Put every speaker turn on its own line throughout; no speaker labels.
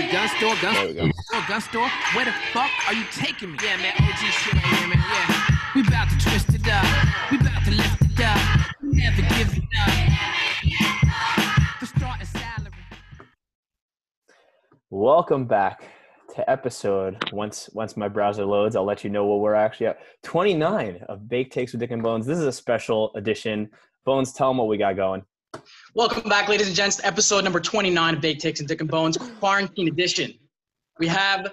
a gun store, gun
There we go.
store, gun store. Where the fuck are you taking me? Yeah, man, OG shit right here, man. Yeah. We about to twist it up. We about to lift it up. Never give it up. The starting salary.
Welcome back to episode. Once once my browser loads, I'll let you know what we're actually at. 29 of Bake Takes with Dick and Bones. This is a special edition. Bones, tell them what we got going.
Welcome back, ladies and gents, to episode number 29 of Bake Takes and Dick and Bones, Quarantine Edition. We have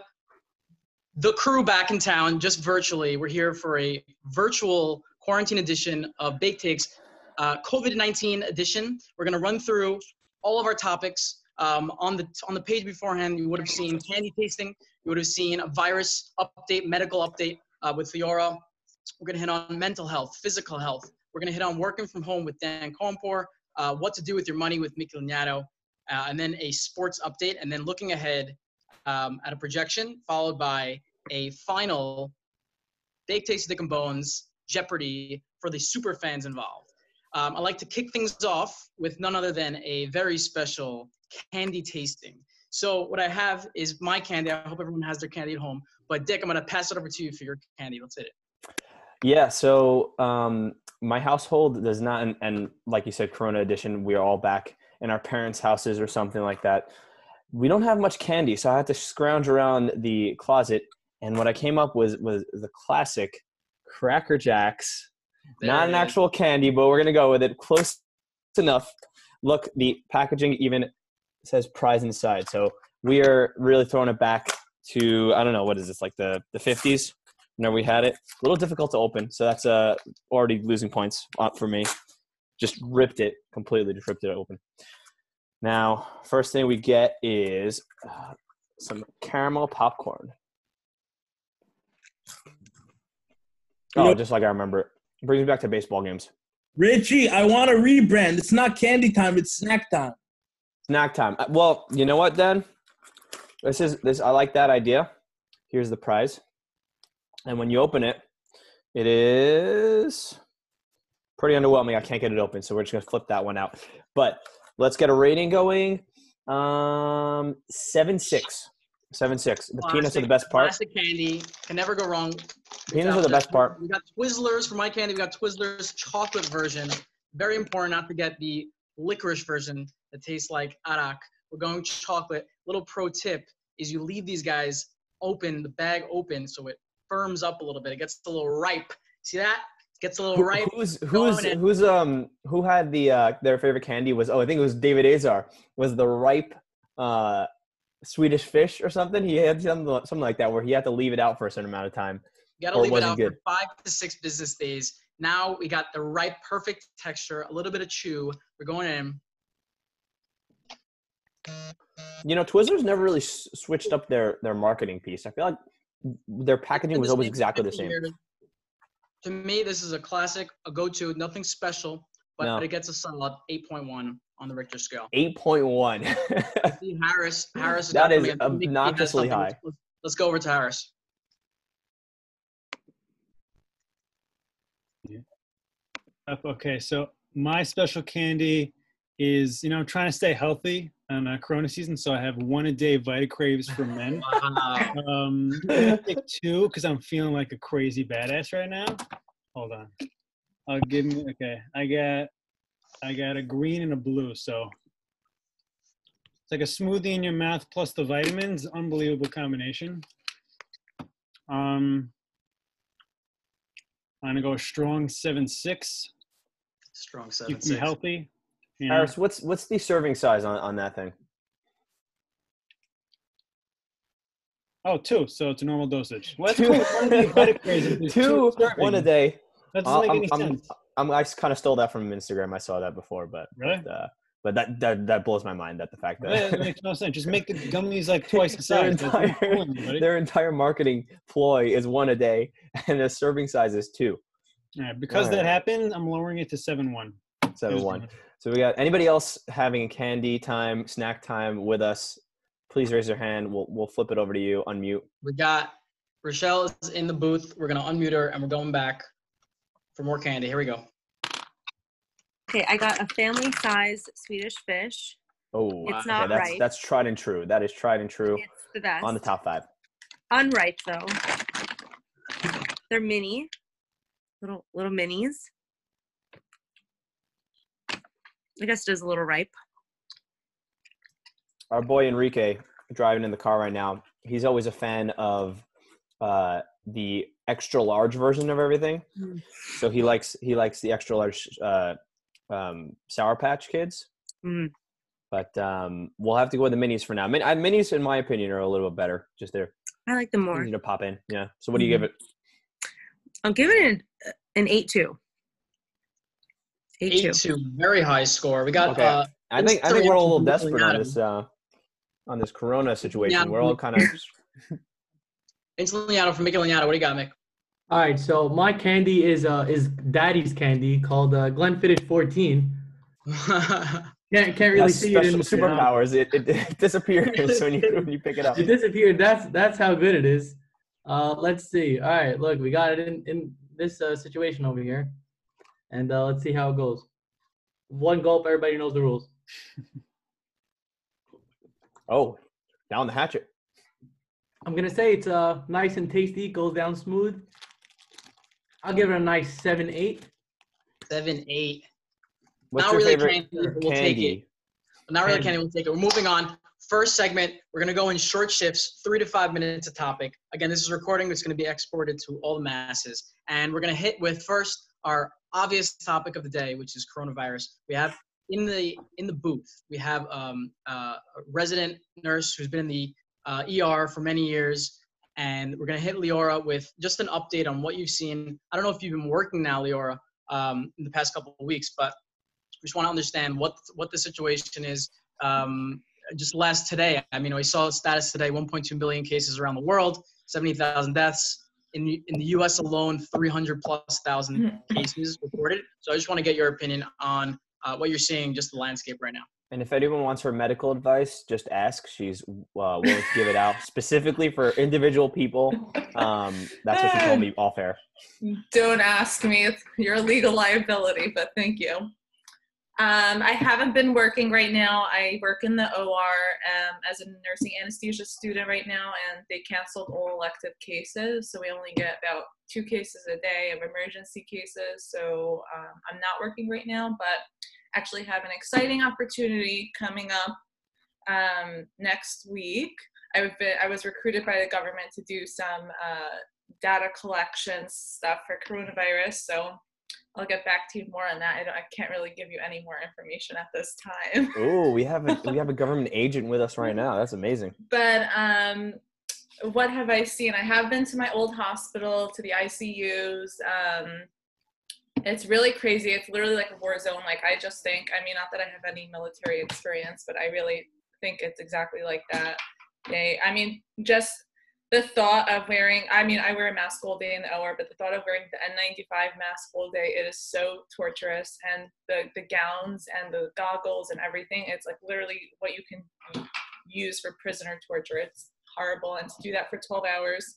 the crew back in town, just virtually. We're here for a virtual quarantine edition of Bake Takes, uh, COVID 19 edition. We're going to run through all of our topics. Um, on the on the page beforehand, you would have seen candy tasting. You would have seen a virus update, medical update uh, with Fiora. We're going to hit on mental health, physical health. We're going to hit on working from home with Dan Kompor, uh, what to do with your money with Mickey Lignato, uh, and then a sports update, and then looking ahead um, at a projection, followed by a final Bake Takes and Bones Jeopardy for the super fans involved. Um, I'd like to kick things off with none other than a very special candy tasting. So what I have is my candy. I hope everyone has their candy at home. But Dick, I'm gonna pass it over to you for your candy. Let's hit it.
Yeah, so um, my household does not, and, and like you said, Corona edition, we are all back in our parents' houses or something like that. We don't have much candy, so I had to scrounge around the closet, and what I came up with was the classic Cracker Jacks.
There
not an
is.
actual candy, but we're gonna go with it. Close enough. Look, the packaging even says prize inside, so we are really throwing it back to I don't know what is this like the the fifties. Whenever we had it, a little difficult to open, so that's uh already losing points uh, for me. Just ripped it completely, just ripped it open. Now, first thing we get is uh, some caramel popcorn. Oh, just like I remember it. Brings me back to baseball games.
Richie, I want a rebrand. It's not candy time. It's snack time.
Snack time. Uh, Well, you know what, then? This is this. I like that idea. Here's the prize, and when you open it, it is pretty underwhelming. I can't get it open, so we're just gonna flip that one out. But let's get a rating going. Um, seven six, seven six. The peanuts are the best part.
Classic candy can never go wrong.
Peanuts are the best part.
We got Twizzlers for my candy. We got Twizzlers chocolate version. Very important not to get the licorice version that tastes like arak. We're going chocolate. Little pro tip is you leave these guys open, the bag open, so it firms up a little bit. It gets a little ripe. See that? It gets a little ripe.
Who's who's who's um who had the uh their favorite candy was oh I think it was David Azar was the ripe uh Swedish fish or something he had something something like that where he had to leave it out for a certain amount of time.
You gotta leave it
wasn't
out
good.
for five to six business days. Now we got the right, perfect texture, a little bit of chew. We're going in.
You know, Twizzlers never really s- switched up their their marketing piece. I feel like their packaging was always exactly the same.
years. To me, this is a classic, a go-to, nothing special, but
No.
it gets a solid 8.1 on the Richter scale.
Eight point one.
Harris, Harris. has
That
got
is
something. I think he
obnoxiously high.
Let's, let's go over to Harris.
Okay, so my special candy is, you know, I'm trying to stay healthy on uh, Corona season, so I have one a day Vita Craves for men.
Wow.
Um, two because I'm feeling like a crazy badass right now. Hold on, I'll give me. Okay, I got, I got a green and a blue, so it's like a smoothie in your mouth plus the vitamins. Unbelievable combination. Um, I'm gonna go strong seven six.
Strong seven
Keep me
six.
healthy. You know?
Harris, what's what's the serving size on, on that thing?
Oh, two. So it's a normal dosage. Well, that's
Two-
cool. One of the Vita Craves is
two,
servings.
one a day.
That doesn't make
I'm-
any
I'm-
sense.
I'm, I kind of stole that from Instagram. I saw that before, but
Really?
But, uh, but that, that that blows my mind. That the fact
Yeah, that
that
makes no sense. Just make the gummies like twice the size. That's
entire their entire marketing ploy is one a day, and the serving size is two.
All right, because that happened, I'm lowering it to seven one.
Seven one. So we got anybody else having a candy time, snack time with us? Please raise your hand. We'll we'll flip it over to you. Unmute.
We got Rochelle is in the booth. We're gonna unmute her and we're going back for more candy. Here we go.
Okay, I got a family size Swedish fish.
Oh,
It's
okay,
not
that's
ripe.
that's tried and true. That is tried and true
It's the best.
on the top five.
Unripe though. They're mini, little little minis. I guess it is a little ripe.
Our boy Enrique driving in the car right now. He's always a fan of uh, the extra large version of everything.
Mm.
So he likes he likes the extra large uh, um, Sour Patch Kids.
Mm.
But um, we'll have to go with the minis for now. Min- uh, minis, in my opinion, are a little bit better. Just they're
I like them more.
easy to pop in. Yeah. So what do you give it?
I'll give it an, an eight two. Eight,
Eight
two.
two, very high score. We got
Okay.
uh,
I think I think we're all a little desperate on this uh, on this Corona situation.
Yeah.
We're all kind of
Instant Liano from Mickey Liano. What do you got, Mick?
All right, so my candy is uh is daddy's candy called uh, Glenfiddich 14. Can't can't really
has
see it in
special
the
superpowers. It, it, it disappears when you when you pick it up.
It disappeared. That's that's how good it is. Uh, let's see. All right, look, we got it in in this uh, situation over here, and uh, let's see how it goes. One gulp, everybody knows the rules.
Oh, down the hatchet.
I'm gonna say it's uh nice and tasty. Goes down smooth. I'll give it a nice seven eight.
Seven, eight.
What's
Not
your
really
favorite
candy, but we'll
candy.
take it. Not really
Candy.
candy. We'll take it. We're moving on. First segment, we're gonna go in short shifts, three to five minutes a topic. Again, this is recording. It's gonna be exported to all the masses, and we're gonna hit with first our obvious topic of the day, which is coronavirus. We have in the in the booth, we have um, uh, a resident nurse who's been in the uh, ER for many years, and we're gonna hit Leora with just an update on what you've seen. I don't know if you've been working now, Leora, um, in the past couple of weeks, but we just want to understand what what the situation is. Um, just last today, I mean, we saw status today: 1.2 billion cases around the world, 70,000 deaths. In, in the U.S. alone, 300 plus thousand cases reported. So I just want to get your opinion on uh, what you're seeing, just the landscape right now.
And if anyone wants her medical advice, just ask. She's uh, willing to give it out specifically for individual people. Um, that's what she told me off air.
Don't ask me. It's your legal liability, but thank you. Um, I haven't been working right now. I work in the OR um, as a nursing anesthesia student right now, and they canceled all elective cases. So we only get about two cases a day of emergency cases. So um, I'm not working right now, but actually have an exciting opportunity coming up um, next week. I've been, I was recruited by the government to do some uh, data collection stuff for coronavirus. So I'll get back to you more on that. I, don't, I can't really give you any more information at this time.
Oh, we have a we have a government agent with us right now. That's amazing.
But um, what have I seen? I have been to my old hospital, to the ICUs. Um, it's really crazy. It's literally like a war zone. Like I just think, I mean, not that I have any military experience, but I really think it's exactly like that. They, I mean, just the thought of wearing, I mean, I wear a mask all day in the OR, but the thought of wearing the N95 mask all day, it is so torturous. And the, the gowns and the goggles and everything, it's like literally what you can use for prisoner torture. It's horrible. And to do that for 12 hours,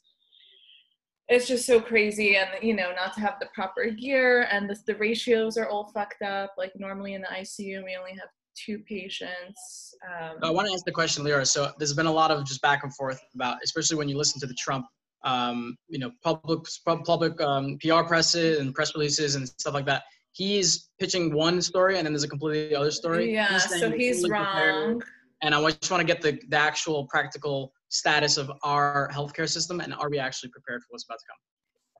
it's just so crazy. And, you know, not to have the proper gear and the, the ratios are all fucked up. Like normally in the ICU, we only have two patients. Um,
I want to ask the question, Leora. So there's been a lot of just back and forth about, especially when you listen to the Trump, um, you know, public public um, PR presses and press releases and stuff like that. He's pitching one story, and then there's a completely other story.
yeah,
saying
so he's
fully prepared,
wrong.
And I just want to get the, the actual practical status of our healthcare system, and are we actually prepared for what's about to come?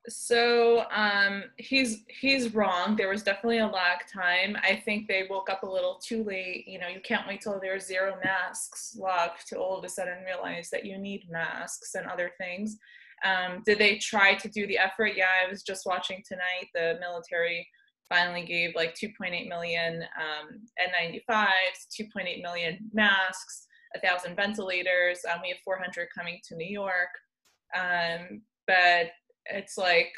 So um, he's he's wrong. There was definitely a lag time. I think they woke up a little too late. You know, you can't wait till there's zero masks left to all of a sudden realize that you need masks and other things. Um, did they try to do the effort? Yeah, I was just watching tonight. The military finally gave like 2.8 million um, N95s, 2.8 million masks, a thousand ventilators. Um, we have 400 coming to New York. Um, but it's like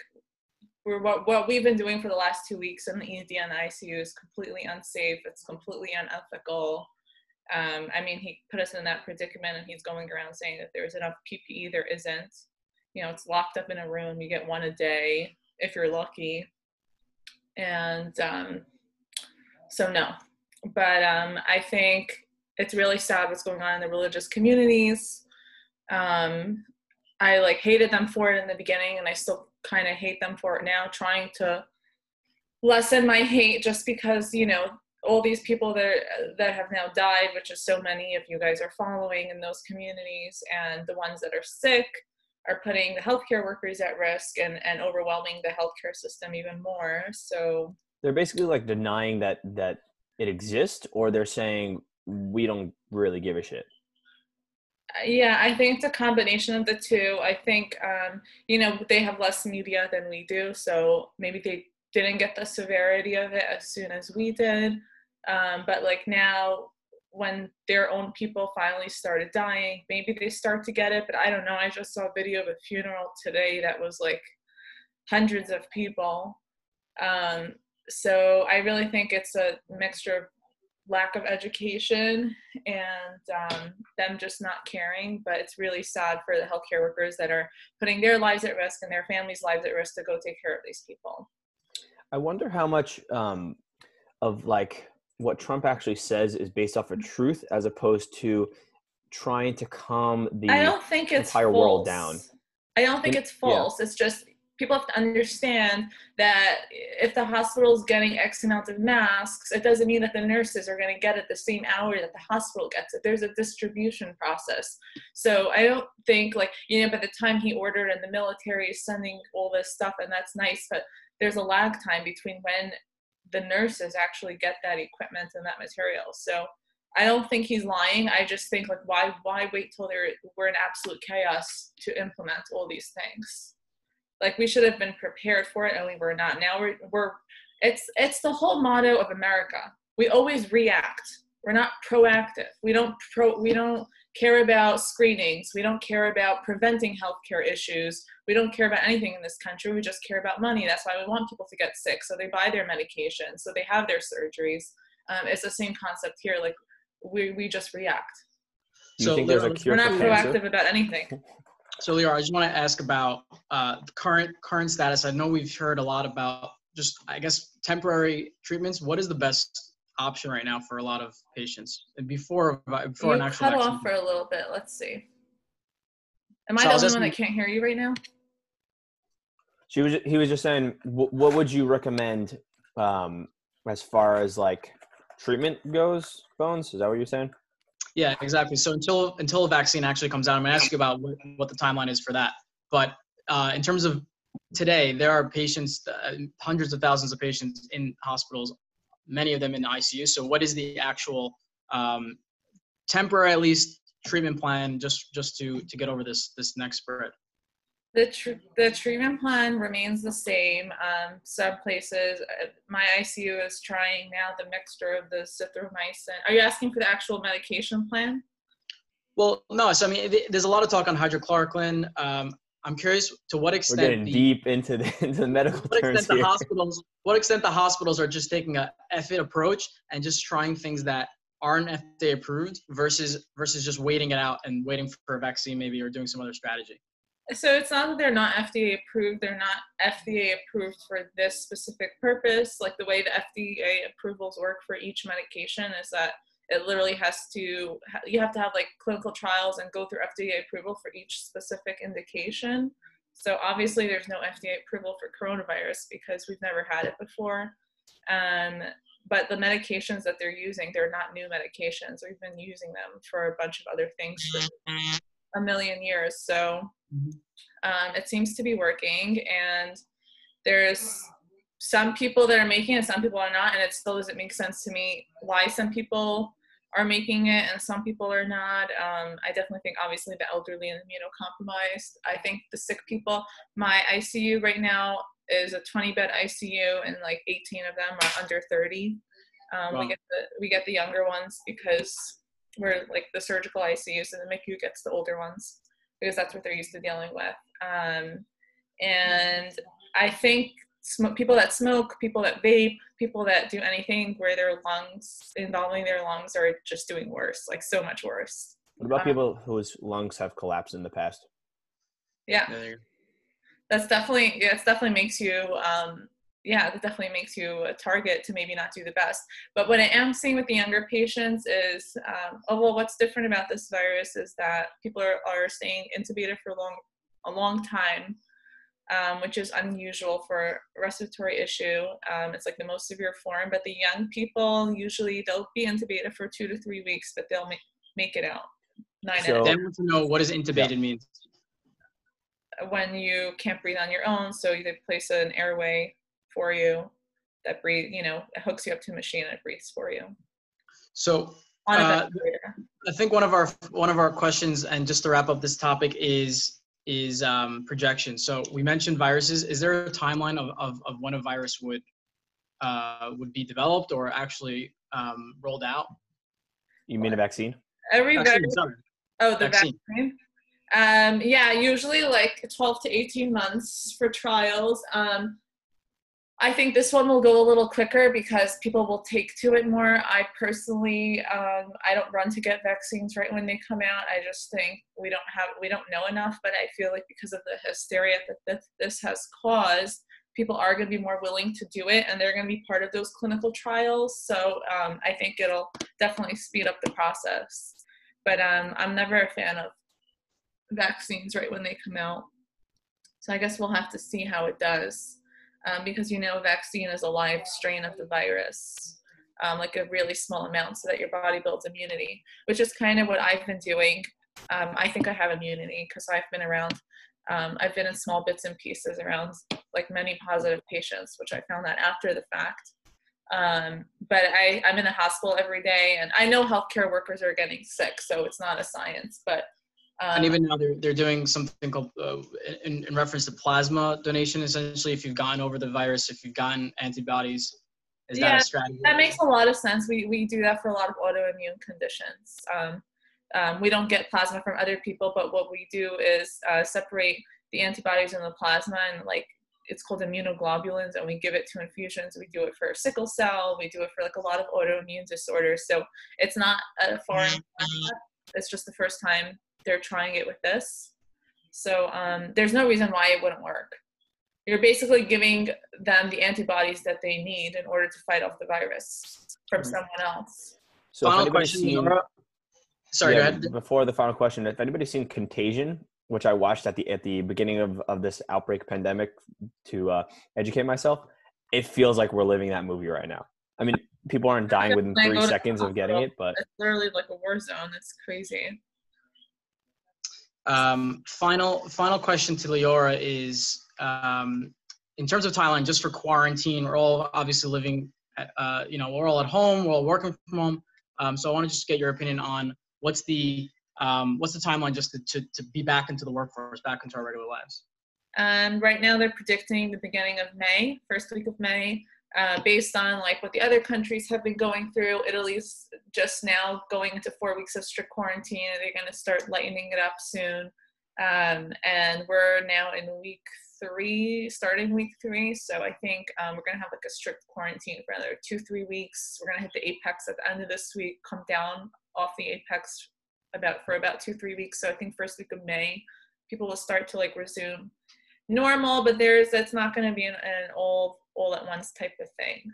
we're what, what we've been doing for the last two weeks in the ED and the ICU is completely unsafe. It's completely unethical. Um, I mean, he put us in that predicament, and he's going around saying that there's enough PPE. There isn't. You know, it's locked up in a room. You get one a day if you're lucky, and um, so no. But um, I think it's really sad what's going on in the religious communities. Um, I like hated them for it in the beginning, and I still kind of hate them for it now. Trying to lessen my hate just because you know all these people that that have now died, which is so many of you guys are following in those communities, and the ones that are sick are putting the healthcare workers at risk and and overwhelming the healthcare system even more. So
They're basically like denying that that it exists, or they're saying we don't really give a shit.
Yeah, I think it's a combination of the two. I think um, you know they have less media than we do, so maybe they didn't get the severity of it as soon as we did. Um, but like now, when their own people finally started dying, maybe they start to get it. But I don't know. I just saw a video of a funeral today that was like hundreds of people. Um, so I really think it's a mixture of lack of education and um, them just not caring. But it's really sad for the healthcare workers that are putting their lives at risk and their families' lives at risk to go take care of these people.
I wonder how much um, of like what Trump actually says is based off of truth as opposed to trying to calm the
I don't think it's
entire
false.
world down.
I don't think
In-
it's
yeah.
false. It's just people have to understand that if the hospital is getting X amount of masks, it doesn't mean that the nurses are going to get it the same hour that the hospital gets it. There's a distribution process. So I don't think like you know by the time he ordered and the military is sending all this stuff and that's nice, but there's a lag time between when the nurses actually get that equipment and that material. So I don't think he's lying. I just think like why why wait till there we're in absolute chaos to implement all these things? Like we should have been prepared for it and we were not. Now we're we're it's it's the whole motto of America. We always react. We're not proactive. We don't pro we don't care about screenings. We don't care about preventing healthcare issues. We don't care about anything in this country. We just care about money. That's why we want people to get sick. So they buy their medication. So they have their surgeries. Um, it's the same concept here. Like we, we just react.
So
think there's a
Leon,
cure
We're
for
not
cancer?
proactive about anything.
So, Leora, I just want to ask about uh, the current current status. I know we've heard a lot about just, I guess, temporary treatments. What is the best option right now for a lot of patients And before before
You
an actual
cut off for a little bit. Let's see. Am I
So
the only one that can't hear you right now?
She was. He was just saying, wh- what would you recommend um, as far as like treatment goes? Bones. Is that what you're saying?
Yeah, exactly. So until until a vaccine actually comes out, I'm gonna ask you about what, what the timeline is for that. But uh, in terms of today, there are patients, uh, hundreds of thousands of patients in hospitals, many of them in ICU. So what is the actual um, temporary, at least, treatment plan just just to to get over this this next spread?
The tr- the treatment plan remains the same. Um, some places, uh, my ICU is trying now the mixture of the zithromycin. Are you asking for the actual medication plan?
Well, no. So I mean, th- there's a lot of talk on hydroxychloroquine. Um, I'm curious to what extent
We're
extent
getting
the,
deep into the into the medical
what
terms
extent the hospitals what extent the hospitals are just taking a FIT approach and just trying things that aren't FDA approved versus versus just waiting it out and waiting for a vaccine maybe or doing some other strategy.
So it's not that they're not FDA approved. They're not FDA approved for this specific purpose. Like the way the FDA approvals work for each medication is that it literally has to you have to have like clinical trials and go through FDA approval for each specific indication. So obviously there's no FDA approval for coronavirus because we've never had it before. Um, but the medications that they're using, they're not new medications. We've been using them for a bunch of other things for a million years. So um, it seems to be working, and there's some people that are making it, some people are not, and it still doesn't make sense to me why some people are making it and some people are not. Um, I definitely think obviously the elderly and immunocompromised. I think the sick people. My ICU right now is a 20 bed ICU, and like 18 of them are under 30. Um,
Wow.
We get the we get the younger ones because we're like the surgical ICUs and the MICU gets the older ones because that's what they're used to dealing with. Um, and I think sm- people that smoke, people that vape, people that do anything where their lungs, involving their lungs, are just doing worse, like so much worse.
What about
Um,
people whose lungs have collapsed in the past?
Yeah,
There you go.
that's definitely yeah, it's definitely makes you um, yeah, that definitely makes you a target to maybe not do the best. But what I am seeing with the younger patients is, um, oh well, what's different about this virus is that people are, are staying intubated for a long, a long time, um, which is unusual for a respiratory issue. Um, it's like the most severe form. But the young people usually they'll be intubated for two to three weeks, but they'll make make it out. Nine out
So-
of
Then want to know what does intubated mean.
when you can't breathe on your own, so you they place an airway for you that breathe, you know, it hooks you up to a machine and it breathes for you
So
on a
Uh. I think one of our one of our questions, and just to wrap up this topic, is is um, projection. So we mentioned viruses. Is there a timeline of, of, of when a virus would uh, would be developed or actually um, rolled out?
You mean a vaccine?
Every
Vaccine,
virus,
sorry.
oh, the
vaccine.
vaccine. Um, yeah, usually like 12 to 18 months for trials. Um, I think this one will go a little quicker because people will take to it more. I personally, um, I don't run to get vaccines right when they come out. I just think we don't have, we don't know enough. But I feel like because of the hysteria that this, has caused, people are going to be more willing to do it, and they're going to be part of those clinical trials. So um, I think it'll definitely speed up the process. But um, I'm never a fan of vaccines right when they come out. So I guess we'll have to see how it does um, because you know, vaccine is a live strain of the virus, um, like a really small amount, so that your body builds immunity, which is kind of what I've been doing. Um, I think I have immunity because I've been around. Um, I've been in small bits and pieces around like many positive patients, which I found that after the fact. Um, but I, I'm in a hospital every day, and I know healthcare workers are getting sick, so it's not a science. But um,
And even now they're, they're doing something called, uh, in, in reference to plasma donation, essentially, if you've gotten over the virus, if you've gotten antibodies, is that a strategy?
That makes a lot of sense. We, we do that for a lot of autoimmune conditions. Um, um, we don't get plasma from other people, but what we do is uh, separate the antibodies in the plasma and like it's called immunoglobulins, and we give it to infusions. We do it for sickle cell. We do it for like a lot of autoimmune disorders. So it's not a foreign concept. It's just the first time they're trying it with this. So um, there's no reason why it wouldn't work. You're basically giving them the antibodies that they need in order to fight off the virus from someone else.
So
Final question,
seen,
Leora. Sorry,
yeah,
go ahead.
Before the final question, if anybody's seen Contagion, which I watched at the at the beginning of, of this outbreak pandemic to uh, educate myself, it feels like we're living that movie right now. I mean, people aren't dying within three seconds of getting it, but
It's literally like a war zone. It's crazy.
Um, final final question to Leora is um, in terms of Thailand, just for quarantine, we're all obviously living, at, uh, you know, we're all at home, we're all working from home. Um, so I want to just get your opinion on what's the um, what's the timeline just to, to, to be back into the workforce, back into our regular lives.
Um, right now, they're predicting the beginning of May, first week of May, uh, based on like what the other countries have been going through. Italy's just now going into four weeks of strict quarantine, and they're going to start lightening it up soon. Um, and we're now in week three, starting week three. So I think um, we're going to have like a strict quarantine for another two, three weeks. We're going to hit the apex at the end of this week, come down off the apex about for about two, three weeks. So I think first week of May, people will start to like resume normal, but there's that's not going to be an, an all all at once type of thing.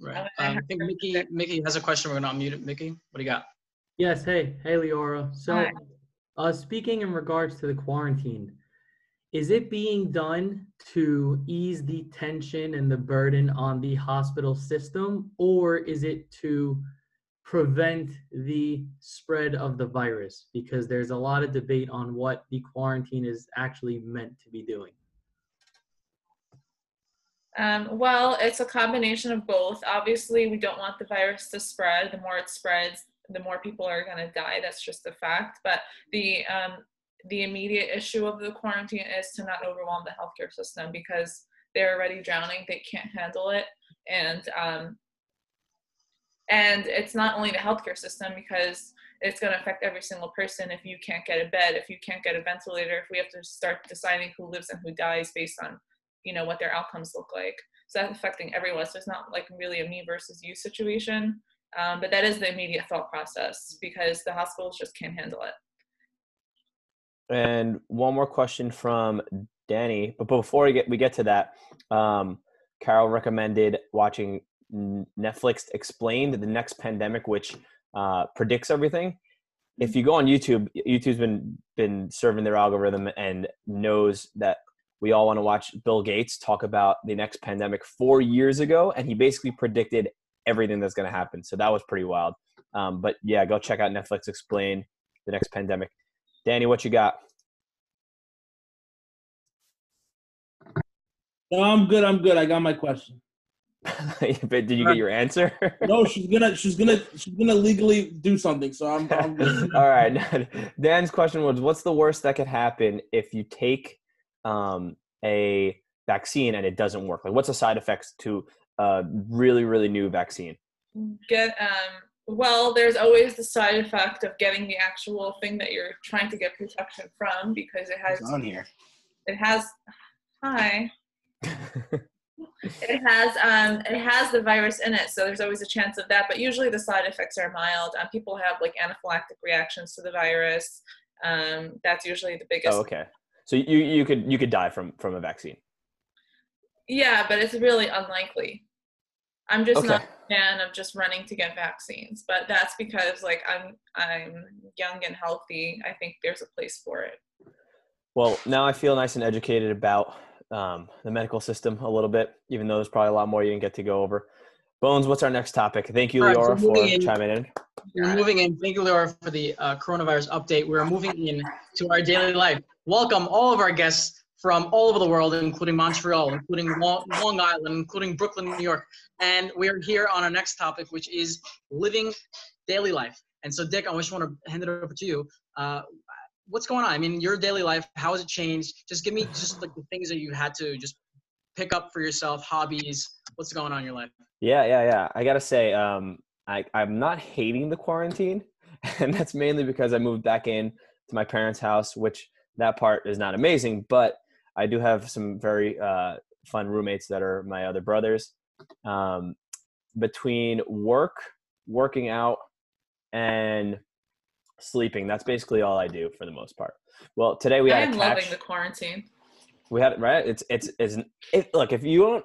Right.
I- I
Um, I think
to-
Mickey Mickey has a question. We're gonna unmute it. Mickey, what do you got?
Yes, hey, hey, Leora. So,
Hi.
uh, speaking in regards to the quarantine, is it being done to ease the tension and the burden on the hospital system, or is it to prevent the spread of the virus? Because there's a lot of debate on what the quarantine is actually meant to be doing.
Um, well, it's a combination of both. Obviously, we don't want the virus to spread. The more it spreads, the more people are going to die. That's just a fact. But the um, the immediate issue of the quarantine is to not overwhelm the healthcare system because they're already drowning. They can't handle it, and um, and it's not only the healthcare system because it's going to affect every single person if you can't get a bed, if you can't get a ventilator, if we have to start deciding who lives and who dies based on you know what their outcomes look like. So that's affecting everyone. So it's not like really a me versus you situation. Um, but that is the immediate thought process because the hospitals just can't handle it.
And one more question from Danny, but before we get we get to that, um, Carol recommended watching Netflix Explained, the next pandemic, which uh, predicts everything. If you go on YouTube, YouTube's been been serving their algorithm and knows that we all want to watch Bill Gates talk about the next pandemic four years ago, and he basically predicted everything that's going to happen. So that was pretty wild. Um, but yeah, go check out Netflix Explain the next pandemic. Danny, what you got?
No, I'm good. I'm good. I got my question.
but did you get your answer?
No, she's gonna she's gonna she's gonna legally do something. So I'm, I'm good.
All right. Dan's question was, "What's the worst that could happen if you take um, a vaccine and it doesn't work? Like, what's the side effects to a really, really new vaccine?"
Get um. Well, there's always the side effect of getting the actual thing that you're trying to get protection from because it has
It's on here.
it has hi it has um it has the virus in it so there's always a chance of that but usually the side effects are mild um, people have like anaphylactic reactions to the virus um that's usually the biggest
oh, okay. So you you could you could die from from a vaccine.
yeah but it's really unlikely i'm just not a fan of just running to get vaccines but that's because like i'm i'm young and healthy i think there's a place for it
Well, now I feel nice and educated about um, the medical system a little bit, even though there's probably a lot more you didn't get to go over. Bones, what's our next topic? Thank you,
All right, so
Leora, for
in-
chiming in.
We're moving in. Thank you, Leora, for the uh, coronavirus update. We're moving in to our daily life. Welcome all of our guests from all over the world, including Montreal, including Long, Island, including Brooklyn, New York. And we're here on our next topic, which is living daily life. And so, Dick, I just want to hand it over to you. Uh, what's going on? I mean, your daily life, how has it changed? Just give me just like the things that you had to just pick up for yourself, hobbies. What's going on in your life?
Yeah, yeah, yeah. I gotta say, um, I, I'm not hating the quarantine, and that's mainly because I moved back in to my parents' house, which that part is not amazing, but I do have some very uh, fun roommates that are my other brothers. Um, between work, working out, and sleeping, that's basically all I do for the most part. Well, today we had
i'm loving the quarantine
We had right. It's it's it's it, look if you don't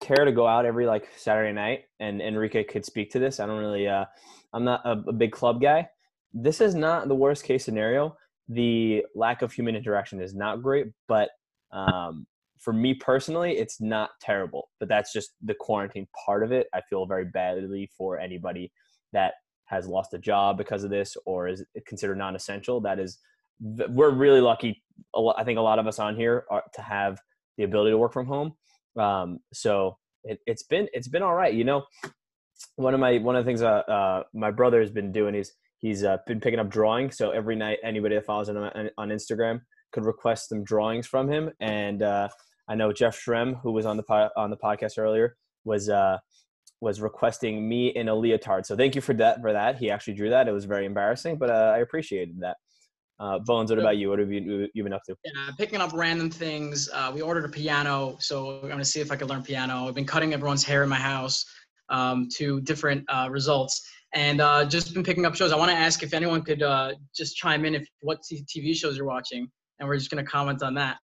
care to go out every like Saturday night, and Enrique could speak to this. I don't really. Uh, I'm not a, a big club guy. This is not the worst case scenario. The lack of human interaction is not great, but um, for me personally, it's not terrible. But that's just the quarantine part of it. I feel very badly for anybody that has lost a job because of this or is considered non-essential. That is, we're really lucky I think a lot of us on here are to have the ability to work from home. Um, so it, it's been it's been all right. You know, one of my one of the things uh, uh, my brother has been doing is he's uh, been picking up drawing. So every night, anybody that follows him on, on Instagram could request some drawings from him. And uh, I know Jeff Shrem, who was on the po- on the podcast earlier, was uh, was requesting me in a leotard. So thank you for that. For that, he actually drew that. It was very embarrassing, but uh, I appreciated that. Uh, Bones, what about you? What have you you been up to?
Yeah, picking up random things. Uh, we ordered a piano, so I'm gonna see if I can learn piano. I've been cutting everyone's hair in my house um, to different uh, results, and uh, just been picking up shows. I want to ask if anyone could uh, just chime in if what TV shows you're watching, and we're just gonna comment on that.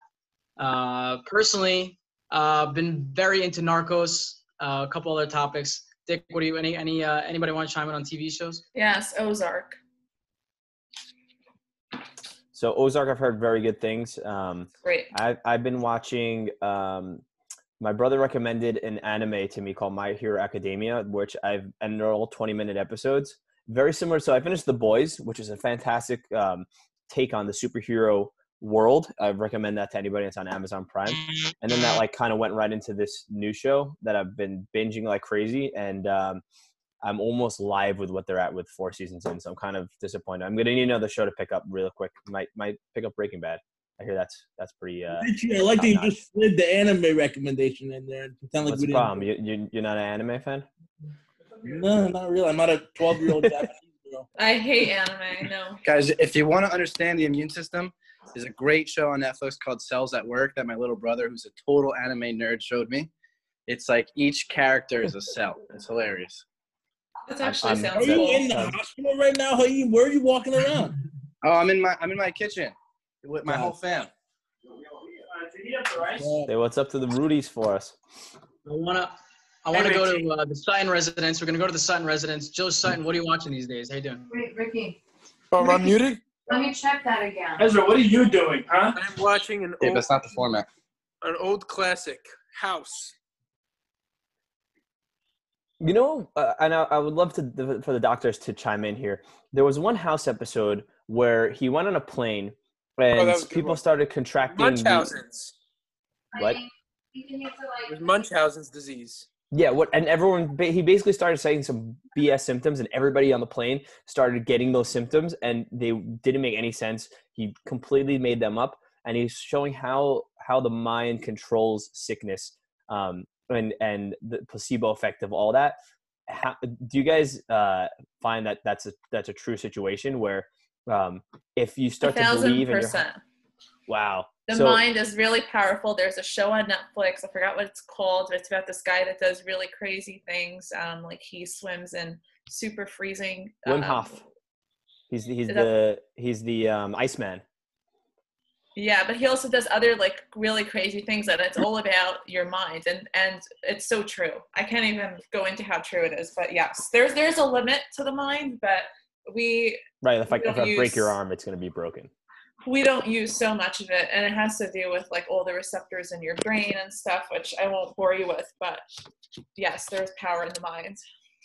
Uh, personally, uh, been very into Narcos. Uh, a couple other topics. Dick, what do you any any uh, anybody want to chime in on TV shows?
yes ozark
So Ozark, I've heard very good things. Um,
great
I've I've been watching. Um, my brother recommended an anime to me called My Hero Academia, which I've and they're all twenty minute episodes. Very similar. So I finished The Boys, which is a fantastic um, take on the superhero world. I recommend that to anybody. It's on Amazon Prime. And then that like kind of went right into this new show that I've been binging like crazy, and um, I'm almost live with what they're at with four seasons in. So I'm kind of disappointed. I'm gonna need another show to pick up real quick. Might might pick up Breaking Bad. I hear that's that's pretty. Uh,
Richie, I like that you just slid the anime recommendation in there and pretend like
What's
we
the
didn't.
problem? You, you you're not an anime fan?
No, not really. I'm not a 12 year old Japanese girl.
i hate anime no
Guys, if you want to understand the immune system, there's a great show on Netflix called Cells at Work that my little brother, who's a total anime nerd, showed me. It's like each character is a cell. It's hilarious.
That
I'm-
actually
I'm-
Are you
cool.
in the hospital right now? How you, where are you walking around?
Oh, I'm in my I'm in my kitchen with my whole fam.
Hey, what's up to the Rudies for us.
I wanna I wanna go to uh, the Sutton residence. We're gonna go to the Sutton residence. Joe Sutton, what are you watching these days? How you doing?
Wait, Ricky,
Oh, am I muted?
let me check that again.
Ezra, what are you doing, huh?
I'm watching an
Yeah,
old,
that's not the format.
an old classic, House.
You know, uh, and I, I would love to for the doctors to chime in here. There was one house episode where he went on a plane and
Oh, was a good
people
one.
started contracting. the-
Munchausen's.
What?
It was Munchausen's disease.
Yeah, what? And everyone, he basically started saying some BS symptoms, and everybody on the plane started getting those symptoms, and they didn't make any sense. He completely made them up, and he's showing how how the mind controls sickness, um, and and the placebo effect of all that. How, do you guys uh, find that that's a that's a true situation where um, if you start to believe in your wow,
The
So-
mind is really powerful. There's a show on Netflix. I forgot what it's called. But it's about this guy that does really crazy things. Um, like he swims in super freezing.
Wim
um,
Hof. He's he's the he's the um, Iceman.
Yeah, but he also does other like really crazy things that it's all about your mind and and it's so true. I can't even go into how true it is, but yes, there's there's a limit to the mind, but we
Right. If I, if
don't
I break your arm, it's going to be broken.
we don't use so much of it and it has to do with like all the receptors in your brain and stuff, which I won't bore you with, but yes, there's power in the mind.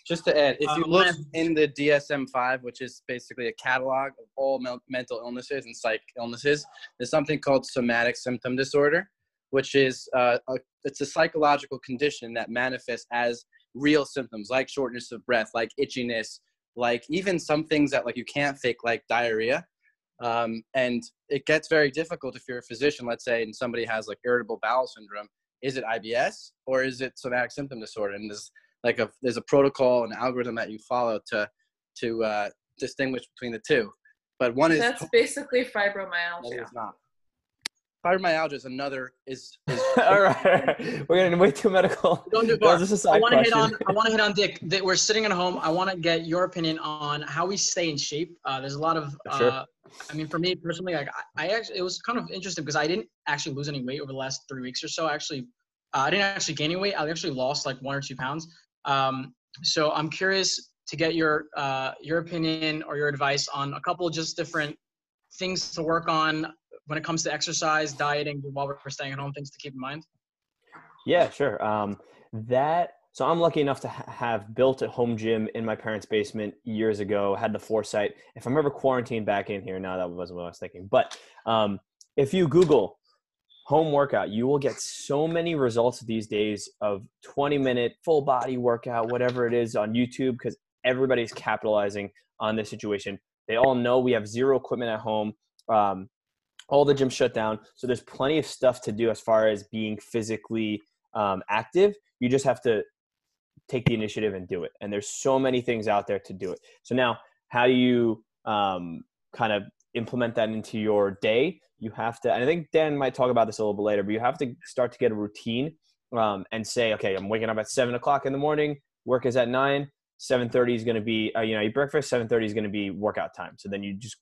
Just to add, if you
Um,
look in the DSM-5, which is basically a catalog of all mel- mental illnesses and psych illnesses, there's something called somatic symptom disorder, which is uh, a, it's a psychological condition that manifests as real symptoms like shortness of breath, like itchiness, like even some things that like you can't fake, like diarrhea. Um, and it gets very difficult if you're a physician, let's say, and somebody has like irritable bowel syndrome. Is it IBS or is it somatic symptom disorder? And there's like a there's a protocol and algorithm that you follow to to uh, distinguish between the two. But one is
That's basically fibromyalgia.
is not. Fibromyalgia is another is, is
All right, we're getting way too medical.
Don't do
That
far.
was just a
I
side
want to hit on. I want to hit on Dick. That we're sitting at home. I want to get your opinion on how we stay in shape. Uh, there's a lot of.
Sure.
Uh, I mean, for me personally, like I, I actually, it was kind of interesting because I didn't actually lose any weight over the last three weeks or so. Actually, uh, I didn't actually gain any weight. I actually lost like one or two pounds. Um, so I'm curious to get your uh, your opinion or your advice on a couple of just different things to work on when it comes to exercise, dieting, while we're staying at home. Things to keep in mind.
Yeah, sure. Um, that so I'm lucky enough to ha- have built a home gym in my parents' basement years ago. Had the foresight. If I'm ever quarantined back in here, now that wasn't what I was thinking. But um, if you Google home workout, you will get so many results these days of 20 minute full body workout, whatever it is on YouTube, because everybody's capitalizing on this situation. They all know we have zero equipment at home. Um, all the gyms shut down, so there's plenty of stuff to do as far as being physically um, active. You just have to take the initiative and do it. And there's so many things out there to do it. So now, how do you um, kind of implement that into your day? You have to, and I think Dan might talk about this a little bit later, but you have to start to get a routine um, and say, okay, I'm waking up at seven o'clock in the morning. Work is at nine. Seven thirty is going to be, uh, you know, your breakfast. Seven thirty is going to be workout time. So then you just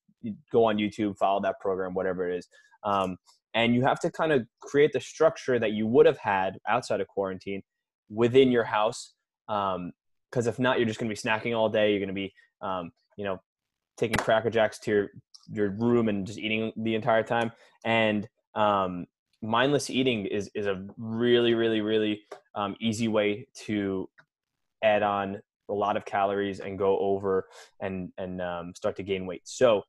go on YouTube, follow that program, whatever it is. Um, and you have to kind of create the structure that you would have had outside of quarantine within your house because if not you're just going to be snacking all day you're going to be um, you know taking cracker jacks to your your room and just eating the entire time and um, mindless eating is is a really really really um, easy way to add on a lot of calories and go over and and um, start to gain weight so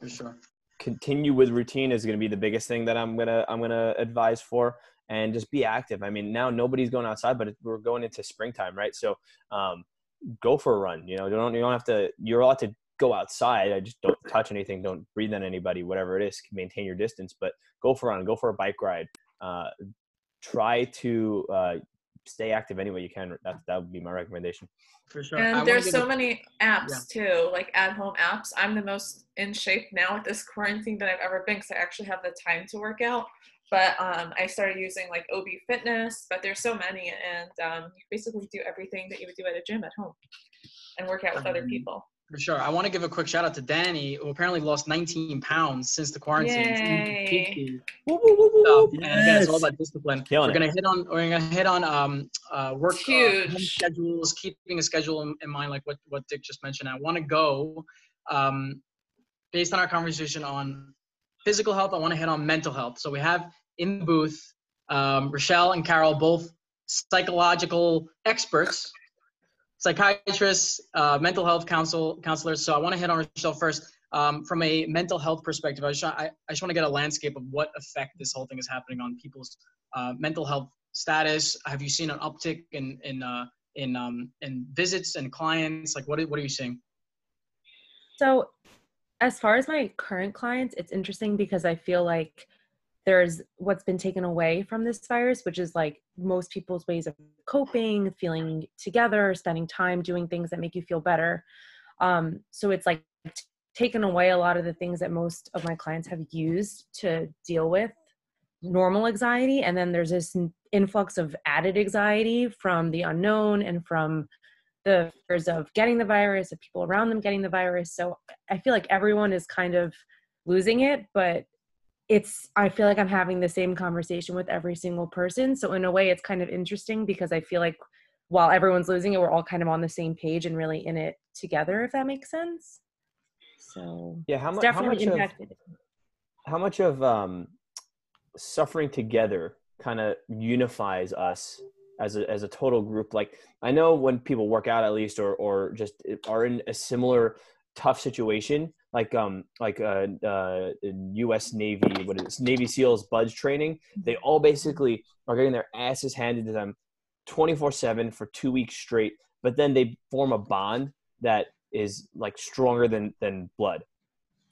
For sure.
continue with routine is going to be the biggest thing that I'm gonna I'm gonna advise for, and just be active. I mean, now nobody's going outside, but we're going into springtime, right? So, um, go for a run. You know, you don't you don't have to. You're allowed to go outside. I just don't touch anything. Don't breathe on anybody. Whatever it is, maintain your distance. But go for a run. Go for a bike ride. Uh, try to uh, stay active any way you can. That that would be my recommendation.
For sure.
And
wanna
there's so
a-
many apps too, like at home apps. I'm the most in shape now with this quarantine that I've ever been because I actually have the time to work out. But um, I started using like OB Fitness, but there's so many, and um, you basically do everything that you would do at a gym at home and work out with other
Um,
people.
For sure. I want to give a quick shout out to Danny, who apparently lost 19 pounds since the quarantine.
Yay.
So, and again, it's all about discipline.
Killing
we're
it.
gonna hit on we're gonna hit on um uh work uh, schedules, keeping a schedule in, in mind, like what what Dick just mentioned. I want to go um based on our conversation on physical health. I want to hit on mental health. So we have in the booth um, Rochelle and Carol, both psychological experts, psychiatrists, uh, mental health counsel counselors. So I want to hit on Rochelle first. Um, from a mental health perspective, I just, I, I just want to get a landscape of what effect this whole thing is happening on people's uh, mental health status. Have you seen an uptick in in uh, in um, in visits and clients? Like, what what are you seeing?
So, as far as my current clients, it's interesting because I feel like there's what's been taken away from this virus, which is like most people's ways of coping, feeling together, spending time doing things that make you feel better. Um, so, it's like taken away a lot of the things that most of my clients have used to deal with normal anxiety. And then there's this influx of added anxiety from the unknown and from the fears of getting the virus, of people around them getting the virus. So I feel like everyone is kind of losing it, but it's I feel like I'm having the same conversation with every single person. So in a way it's kind of interesting because I feel like while everyone's losing it, we're all kind of on the same page and really in it together, if that makes sense. So
Yeah, how
it's
much? How
definitely
much of how much of um, suffering together kind of unifies us as a as a total group? Like I know when people work out at least, or or just are in a similar tough situation, like um like uh, uh U.S. Navy, what is Navy SEALs BUD/S training, they all basically are getting their asses handed to them, twenty four seven for two weeks straight. But then they form a bond that is like stronger than than blood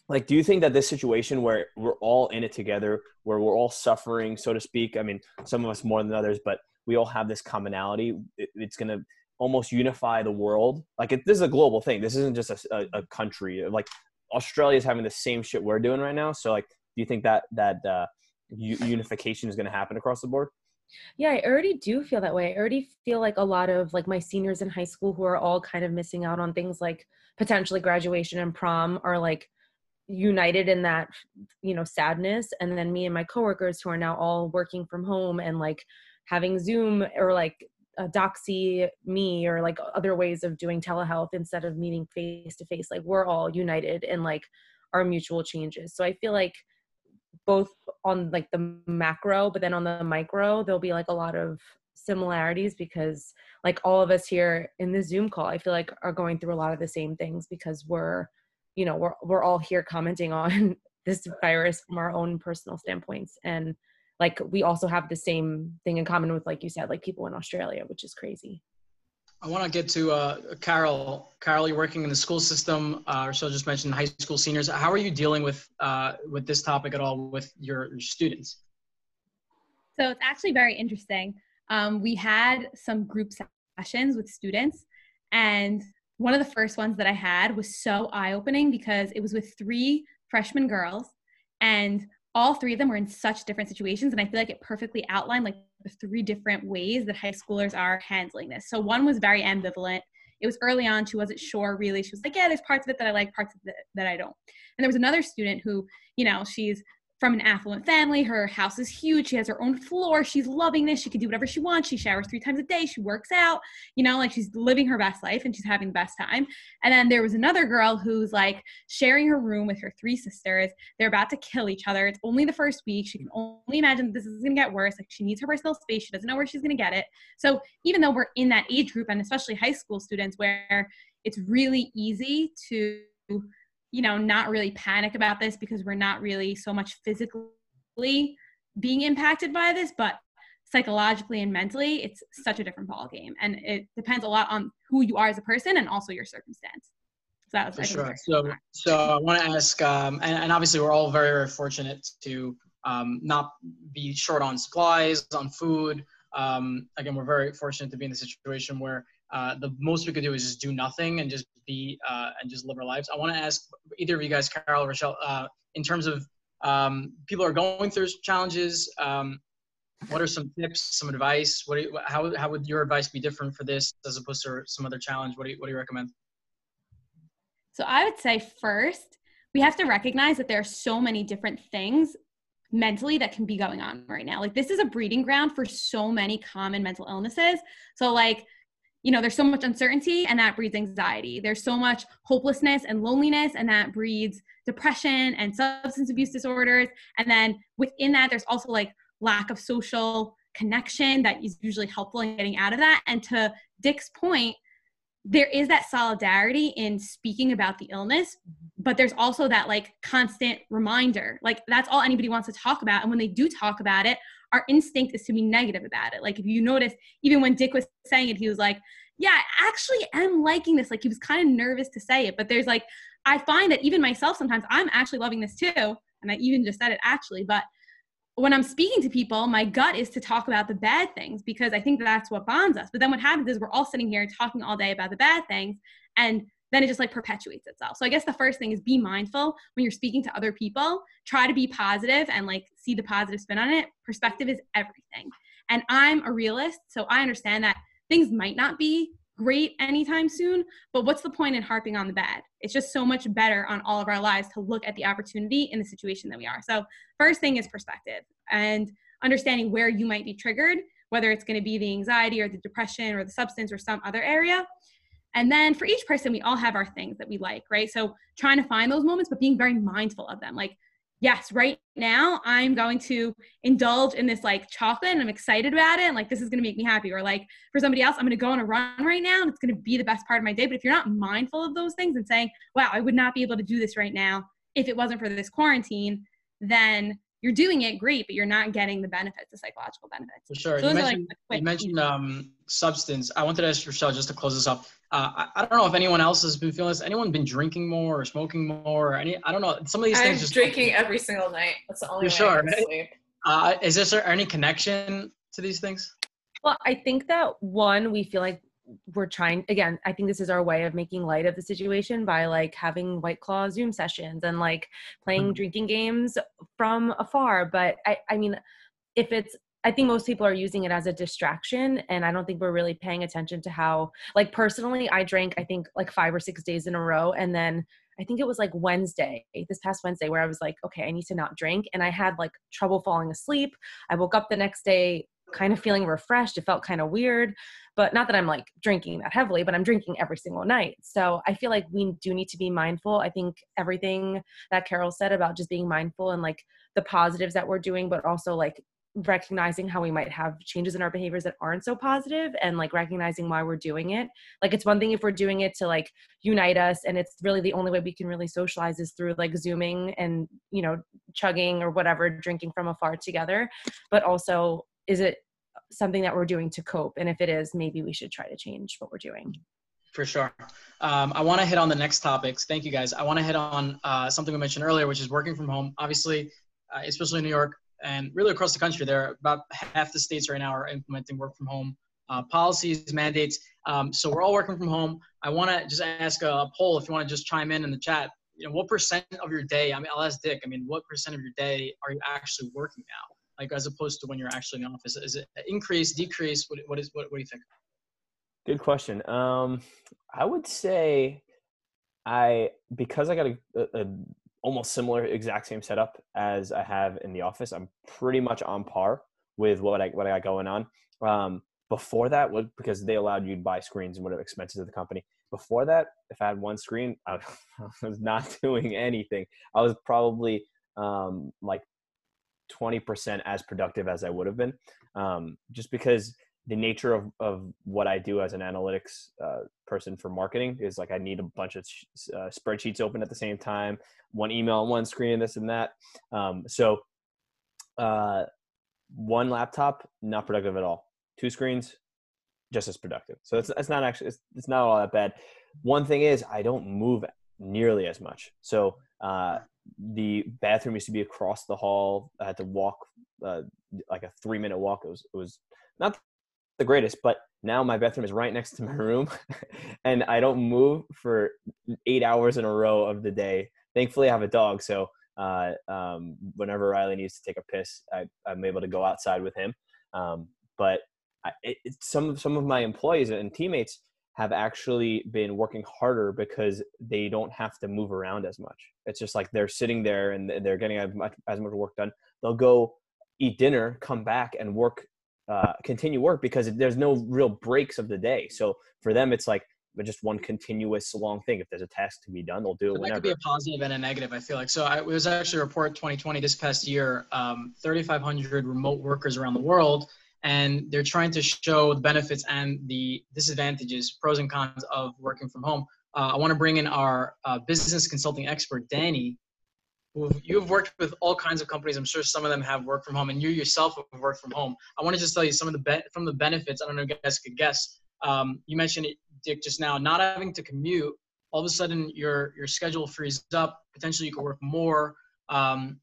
like do you think that this situation where we're all in it together where we're all suffering so to speak i mean some of us more than others but we all have this commonality it, it's to almost unify the world. Like it, this is a global thing. This isn't just a, a, a country. Like Australia is having the same shit we're doing right now. So like do you think that that uh, unification is going to happen across the board?
Yeah, I already do feel that way. I already feel like a lot of like my seniors in high school who are all kind of missing out on things like potentially graduation and prom are like united in that you know sadness. And then me and my coworkers who are now all working from home and like having zoom or like uh, doxy me or like other ways of doing telehealth instead of meeting face to face like we're all united in like our mutual changes. So i feel like both on like the macro but then on the micro there'll be like a lot of similarities because like all of us here in the zoom call i feel like are going through a lot of the same things because we're you know we're we're all here commenting on this virus from our own personal standpoints. And like we also have the same thing in common with like you said like people in australia which is crazy
I want to get to uh, Carol. Carol, you're working in the school system. Uh, Rochelle just mentioned high school seniors. How are you dealing with uh, with this topic at all with your, your students?
So it's actually very interesting. Um, we had some group sessions with students, and one of the first ones that I had was so eye opening because it was with three freshman girls, and all three of them were in such different situations. And I feel like it perfectly outlined like the three different ways that high schoolers are handling this. So one was very ambivalent. It was early on. She wasn't sure really. She was like, yeah, there's parts of it that I like, parts of it that I don't. And there was another student who, you know, she's from an affluent family. Her house is huge. She has her own floor. She's loving this. She can do whatever she wants. She showers three times a day. She works out, you know, like she's living her best life and she's having the best time. And then there was another girl who's like sharing her room with her three sisters. They're about to kill each other. It's only the first week. She can only imagine this is going to get worse. Like she needs her personal space. She doesn't know where she's going to get it. So even though we're in that age group and especially high school students where it's really easy to you know not really panic about this because we're not really so much physically being impacted by this but psychologically and mentally it's such a different ball game and it depends a lot on who you are as a person and also your circumstance so that was
For
I
sure. So, so I want to ask, um, and, and obviously we're all very, very fortunate to um, not be short on supplies, on food. Um, again, we're very fortunate to be in the situation where uh, the most we could do is just do nothing and just uh, and just live our lives. I want to ask either of you guys, Carol or Rochelle, uh, in terms of um, people are going through challenges. Um, what are some tips, some advice? What you, how how would your advice be different for this as opposed to some other challenge? What do you what do you recommend?
So I would say first, we have to recognize that there are so many different things mentally that can be going on right now. Like this is a breeding ground for so many common mental illnesses. So like you know, there's so much uncertainty and that breeds anxiety. There's so much hopelessness and loneliness and that breeds depression and substance abuse disorders. And then within that, there's also like lack of social connection that is usually helpful in getting out of that. And to Dick's point, there is that solidarity in speaking about the illness, mm-hmm. but there's also that like constant reminder. Like that's all anybody wants to talk about. And when they do talk about it, our instinct is to be negative about it. Like if you notice, even when Dick was saying it, he was like, yeah, I actually am liking this. Like he was kind of nervous to say it, but there's like, I find that even myself sometimes I'm actually loving this too. And I even just said it actually, but when I'm speaking to people, my gut is to talk about the bad things because I think that's what bonds us. But then what happens is we're all sitting here talking all day about the bad things. And then it just like perpetuates itself. So I guess the first thing is be mindful when you're speaking to other people. Try to be positive and like see the positive spin on it. Perspective is everything. And I'm a realist, so I understand that things might not be great anytime soon, but what's the point in harping on the bad? It's just so much better on all of our lives to look at the opportunity in the situation that we are. So, first thing is perspective and understanding where you might be triggered, whether it's going to be the anxiety or the depression or the substance or some other area and then for each person, we all have our things that we like, right? So trying to find those moments, but being very mindful of them. Like, yes, right now I'm going to indulge in this like chocolate and I'm excited about it. And like, this is going to make me happy. Or like for somebody else, I'm going to go on a run right now and it's going to be the best part of my day. But if you're not mindful of those things and saying, wow, I would not be able to do this right now if it wasn't for this quarantine, then you're doing it great, but you're not getting the benefits, the psychological benefits.
For sure.
So
you mentioned,
like,
you mentioned um, substance. I wanted to ask Rochelle just to close this up. Uh, I, I don't know if anyone else has been feeling this. Anyone been drinking more or smoking more? Or any? I don't know. Some of these
I'm
things just
drinking every single night. That's the only
For
way I
sure,
can
right?
sleep.
Uh, is there any connection to these things?
Well, I think that one, we feel like we're trying again, I think this is our way of making light of the situation by like having White Claw Zoom sessions and like playing
Mhm.
drinking games from afar. But I, I mean, if it's I think most people are using it as a distraction, and I don't think we're really paying attention to how, like, personally, I drank, I think, like five or six days in a row. And then I think it was like Wednesday, this past Wednesday, where I was like, okay, I need to not drink. And I had like trouble falling asleep. I woke up the next day kind of feeling refreshed. It felt kind of weird, but not that I'm like drinking that heavily, but I'm drinking every single night. So I feel like we do need to be mindful. I think everything that Carol said about just being mindful and like the positives that we're doing, but also like recognizing how we might have changes in our behaviors that aren't so positive and like recognizing why we're doing it. Like it's one thing if we're doing it to like unite us and it's really the only way we can really socialize is through like zooming and you know chugging or whatever drinking from afar together. But also is it something that we're doing to cope and if it is maybe we should try to change what we're doing.
For sure. Um, I want to hit on the next topics. Thank you, guys. I want to hit on uh, something we mentioned earlier, which is working from home. Obviously, uh, especially in New York and really across the country, there are about half the states right now are implementing work from home uh, policies, mandates. Um, so we're all working from home. I want to just ask a poll if you want to just chime in in the chat. You know, what percent of your day? I mean, I'll ask Dick. I mean, what percent of your day are you actually working now? Like as opposed to when you're actually in the office, is it increase, decrease? What, what is what, what do you think?
Good question. Um, I would say I because I got a, a, a almost similar exact same setup as I have in the office. I'm pretty much on par with what I what I got going on. Um, before that, because they allowed you to buy screens and whatever expenses of the company. Before that, if I had one screen, I was not doing anything. I was probably um, like 20% as productive as I would have been, um, just because the nature of, of what I do as an analytics uh, person for marketing is like I need a bunch of sh- uh, spreadsheets open at the same time, one email on one screen, this and that. Um, so, uh, one laptop, not productive at all. Two screens, just as productive. So it's, it's not actually it's, it's not all that bad. One thing is I don't move nearly as much. So uh, the bathroom used to be across the hall. I had to walk uh, like a three minute walk. It was it was not the greatest, but now my bathroom is right next to my room, and I don't move for eight hours in a row of the day. Thankfully, I have a dog, so uh, um, whenever Riley needs to take a piss, I, I'm able to go outside with him. Um, but I, it, some some of my employees and teammates have actually been working harder because they don't have to move around as much. It's just like they're sitting there and they're getting as much, as much work done. They'll go eat dinner, come back and work, uh, continue work because there's no real breaks of the day. So for them, it's like just one continuous long thing. If there's a task to be done, they'll do it
But that could be a positive and a negative. I feel like so. I, it was actually a report 2020 this past year. Um, 3,500 remote workers around the world, and they're trying to show the benefits and the disadvantages, pros and cons of working from home. Uh, I want to bring in our uh, business consulting expert, Danny. You've worked with all kinds of companies. I'm sure some of them have worked from home, and you yourself have worked from home. I want to just tell you some of the be- from the benefits. I don't know if you guys could guess. Um, you mentioned it, Dick, just now, not having to commute all of a sudden your your schedule frees up. Potentially, you can work more. Um,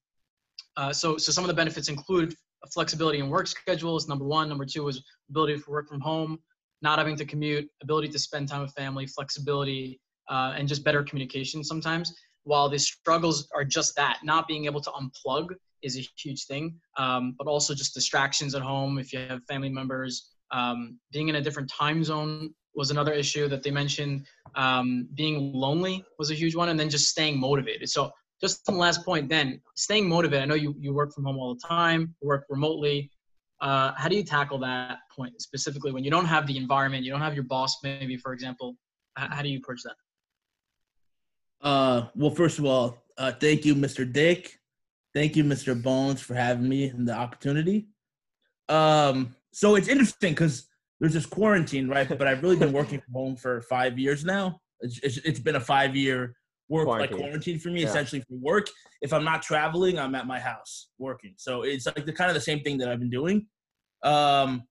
uh, so, so some of the benefits include flexibility in work schedules. Number one. Number two is ability to work from home, not having to commute, ability to spend time with family, flexibility, uh, and just better communication sometimes. While the struggles are just that, not being able to unplug is a huge thing, um, but also just distractions at home if you have family members. Um, being in a different time zone was another issue that they mentioned. Um, being lonely was a huge one, and then just staying motivated. So, just on the last point, then staying motivated. I know you you work from home all the time, work remotely. Uh, how do you tackle that point specifically when you don't have the environment, you don't have your boss, maybe for example? H- how do you approach that?
Uh, well, first of all, uh, thank you, Mr. Dick. Thank you, Mr. Bones, for having me and the opportunity. Um, so it's interesting because there's this quarantine, right? But I've really been working from home for five years now. It's, it's, it's been a five year work like
Quarantine.
quarantine for me,
Yeah.
essentially for work. If I'm not traveling, I'm at my house working. So it's like the kind of the same thing that I've been doing. Um,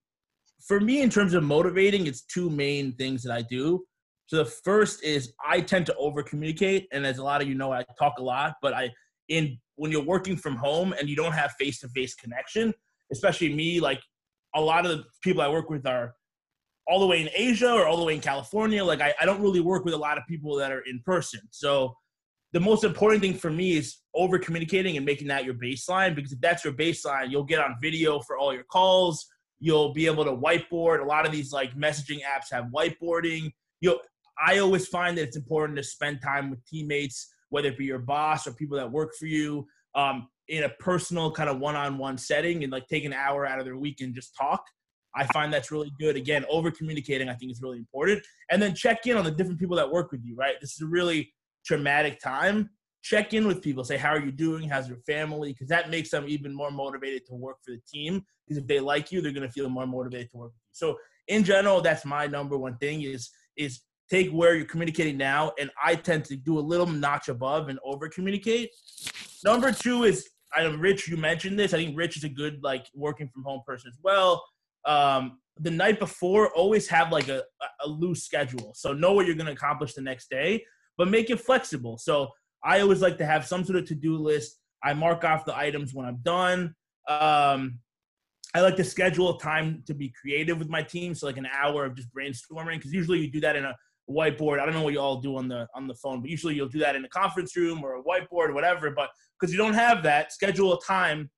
for me, in terms of motivating, it's two main things that I do. So the first is I tend to over communicate, and as a lot of you know, I talk a lot. But I, in when you're working from home and you don't have face to face connection, especially me, like a lot of the people I work with are all the way in Asia or all the way in California. Like I, I don't really work with a lot of people that are in person. So the most important thing for me is over communicating and making that your baseline because if that's your baseline, you'll get on video for all your calls. You'll be able to whiteboard. A lot of these like messaging apps have whiteboarding. You'll I always find that it's important to spend time with teammates, whether it be your boss or people that work for you, um, in a personal kind of one-on-one setting, and like take an hour out of their week and just talk. I find that's really good. Again, over communicating, I think is really important. And then check in on the different people that work with you. Right, this is a really traumatic time. Check in with people. Say, how are you doing? How's your family? Because that makes them even more motivated to work for the team. Because if they like you, they're going to feel more motivated to work with you. So in general, that's my number one thing is is take where you're communicating now, and I tend to do a little notch above and over communicate. Number two is I know Rich, you mentioned this. I think Rich is a good like working from home person as well. Um, the night before, always have like a, a loose schedule, so know what you're going to accomplish the next day, but make it flexible. So I always like to have some sort of to do list. I mark off the items when I'm done. Um, I like to schedule time to be creative with my team, so like an hour of just brainstorming. Because usually you do that in a whiteboard. I don't know what you all do on the on the phone, but usually you'll do that in a conference room or a whiteboard or whatever. But because you don't have that, schedule a time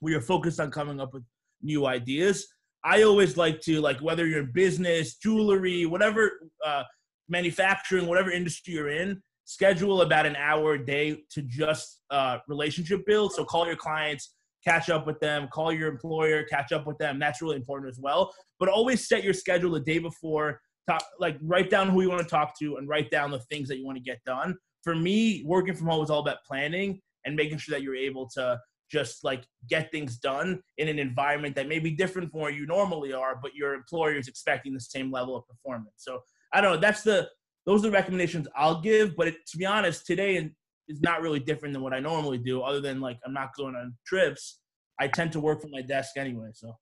where you're focused on coming up with new ideas. I always like to like whether you're in business, jewelry, whatever, uh, manufacturing, whatever industry you're in, schedule about an hour a day to just uh, relationship build. So call your clients, catch up with them, call your employer, catch up with them. That's really important as well. But always set your schedule the day before. Talk, like write down who you want to talk to and write down the things that you want to get done. For me, working from home is all about planning and making sure that you're able to just like get things done in an environment that may be different from where you normally are, but your employer is expecting the same level of performance. So I don't know. That's the those are the recommendations I'll give. But it, to be honest, today and is not really different than what I normally do, other than like I'm not going on trips. I tend to work from my desk anyway. So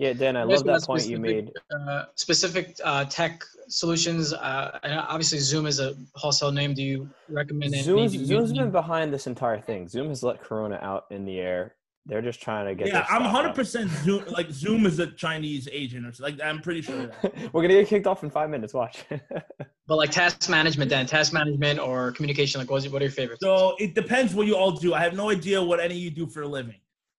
Yeah, Dan, I love that
want
point you made.
Uh, specific uh, tech solutions. Uh, and obviously, Zoom is a household name. Do you recommend it?
Zoom's,
maybe
Zoom's
using-
been behind this entire thing. Zoom has let Corona out in the air. They're just trying to get.
yeah, I'm 100 percent Zoom. Like Zoom is a Chinese agent or something. Like I'm pretty sure. That.
We're gonna get kicked off in five minutes. Watch.
But like task management, then task management or communication. Like, what's, what are your favorites?
So it depends what you all do. I have no idea what any of you do for a living,